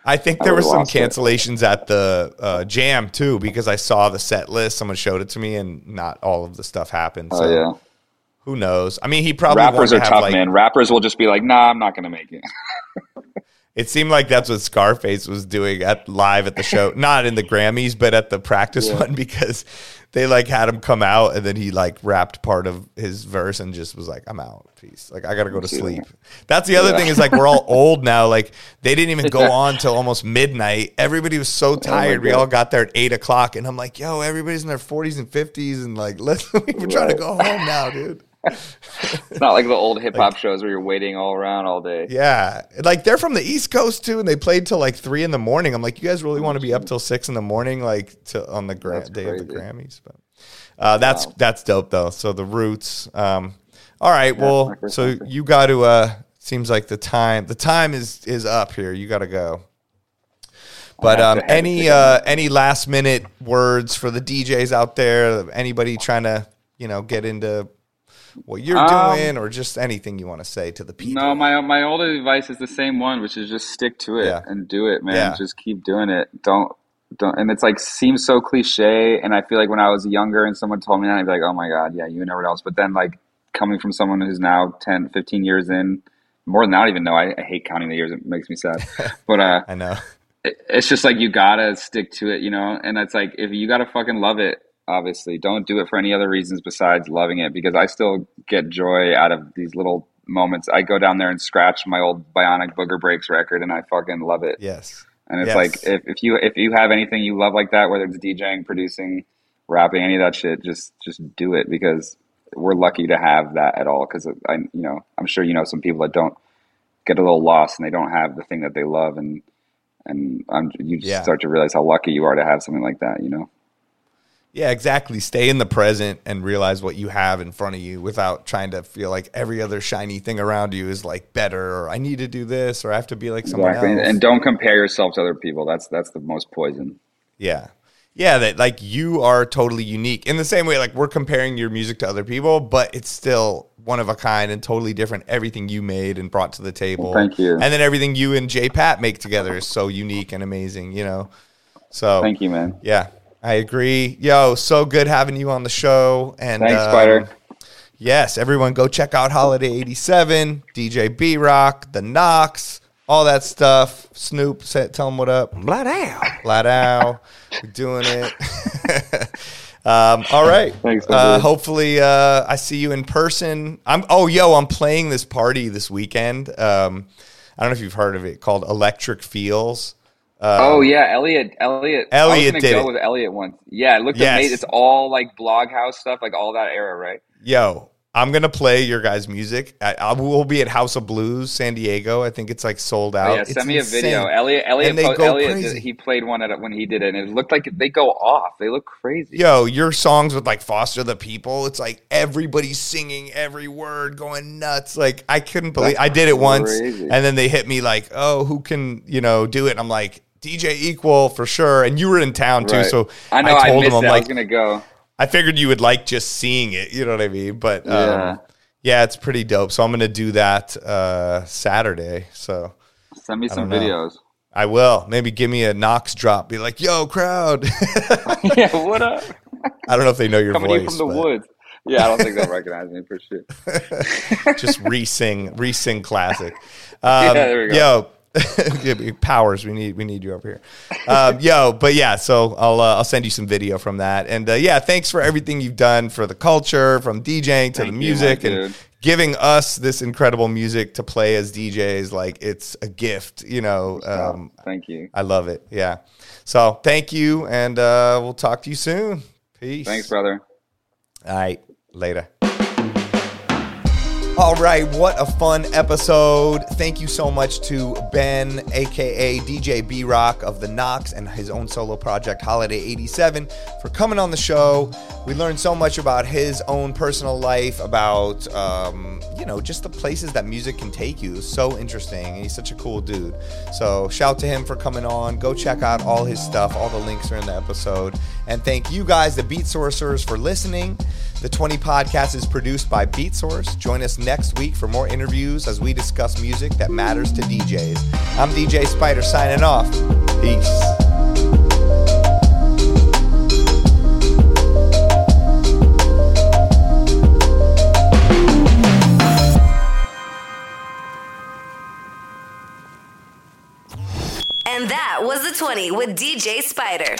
I think there were some lost it. cancellations at the uh, jam too because I saw the set list. Someone showed it to me, and not all of the stuff happened. Oh so yeah, who knows? I mean, he probably rappers are to have, tough, like, man. Rappers will just be like, "Nah, I'm not going to make it." [laughs] It seemed like that's what Scarface was doing at live at the show, [laughs] not in the Grammys, but at the practice Yeah. one because they like had him come out and then he like rapped part of his verse and just was like, "I'm out, peace." Like I got to go to sleep. That's the other Yeah. thing is like we're all [laughs] old now. Like they didn't even go on till almost midnight. Everybody was so oh tired. we all got there at eight o'clock, and I'm like, "Yo, everybody's in their 40s and 50s, and like [laughs] let's we're trying to go home now, dude." It's not like the old hip hop shows where you're waiting all around all day. Yeah, like they're from the East Coast too, and they played till like three in the morning. I'm like, you guys really want to be up till six in the morning, like to on the gra- day of the. Grammys? But uh, that's Wow. that's dope though. So the Roots. Um, all right, well, so you got to. Uh, seems like the time the time is is up here. You got to go. But um, any uh, any last minute words for the DJs out there? Anybody trying to you know get into what you're Um, doing, or just anything you want to say to the people? No, my my old advice is the same one, which is just stick to it Yeah. and do it, man. Yeah. Just keep doing it. Don't don't. And it's like seems so cliche. And I feel like when I was younger and someone told me that, I'd be like, oh my god, yeah, you and everyone else. But then like coming from someone who's now 10, 15 years in, more than that, I don't even know. I, I hate counting the years. It makes me sad. [laughs] but uh, I know. it- it's just like you gotta stick to it, you know. And it's like if you gotta fucking love it, obviously, don't do it for any other reasons besides loving it. Because I still get joy out of these little moments. I go down there and scratch my old Bionic Booger Breaks record, and I fucking love it. Yes. And it's Yes. like if, if you if you have anything you love like that, whether it's DJing, producing, rapping, any of that shit, just just do it because we're lucky to have that at all. Because I, you know, I'm sure you know some people that don't get a little lost and they don't have the thing that they love, and and um, you just Yeah. start to realize how lucky you are to have something like that. You know, Yeah, exactly. Stay in the present and realize what you have in front of you without trying to feel like every other shiny thing around you is like better or I need to do this or I have to be like someone exactly. And, else. and don't compare yourself to other people. That's that's the most poison. yeah. Yeah, that like you are totally unique. In the same way like we're comparing your music to other people, but it's still one of a kind and totally different everything you made and brought to the table. Thank you. And then everything you and J Pat make together is so unique and amazing, you know. So Thank you, man. Yeah, I agree. Yo, so good having you on the show. And Thanks, um, Spider. Yes, everyone go check out Holiday87, DJ B-Roc, The Knocks, all that stuff. Snoop, say, tell them what up. Blood out. Flat out. We're doing it. [laughs] um, all right. Thanks, Uh, hopefully, uh, I see you in person. I'm. Oh, yo, I'm playing this party this weekend. Um, I don't know if you've heard of it called Electric Feels. Um, oh yeah, Elliot. Elliot. Elliot I was did go it. with Elliot once. Yeah, it looked Yes. amazing. It's all like blog house stuff, like all that era, right? Yo, I'm gonna play your guys' music. I, I will be at House of Blues, San Diego. I think it's like sold out. Oh, yeah, It's send me a video. Elliot. Elliot. And they po- go Elliot. crazy. Did, he played one at it when he did it, and it looked like they go off. They look crazy. Yo, your songs with like Foster the People, it's like everybody's singing every word, going nuts. Like I couldn't believe That's I did it once, and then they hit me like, "Oh, who can you know do it?" And I'm like, "DJ Equal for sure." And you were in town too, Right. so I know. I, told missed him, I'm. I like, was gonna go. I figured you would like just seeing it. You know what I mean? But um, Yeah. yeah, it's pretty dope. So I'm gonna do that uh, Saturday. So. Send me some know. videos. I will. Maybe give me a Knocks drop. Be like, yo, crowd. [laughs] yeah. What up? I don't know if they know your Coming voice. from the but woods. Yeah, I don't think they'll recognize me for sure. [laughs] Just re-sing, re-sing classic. [laughs] Um, there we go. Yo, [laughs] powers. We need we need you over here. Um, yo, but yeah. So I'll uh, I'll send you some video from that. And uh, yeah, thanks for everything you've done for the culture, from DJing to Thank the music, my and giving us this incredible music to play as DJs. Like it's a gift. You know. Um, Thank you. I love it. Yeah. So thank you, and uh, we'll talk to you soon. Peace. Thanks, brother. All right. Later. All right, what a fun episode. Thank you so much to Ben, aka DJ B-Roc of The Knocks, and his own solo project, Holiday87, for coming on the show. We learned so much about his own personal life, about, um, you know, just the places that music can take you. So interesting, and he's such a cool dude. So, shout to him for coming on. Go check out all his stuff. All the links are in the episode. And thank you guys, the Beat Sorcerers, for listening. The 20 podcast is produced by Beatsource. Join us next week for more interviews as we discuss music that matters to DJs. I'm DJ Spider signing off. Peace. And that was the 20 with DJ Spider.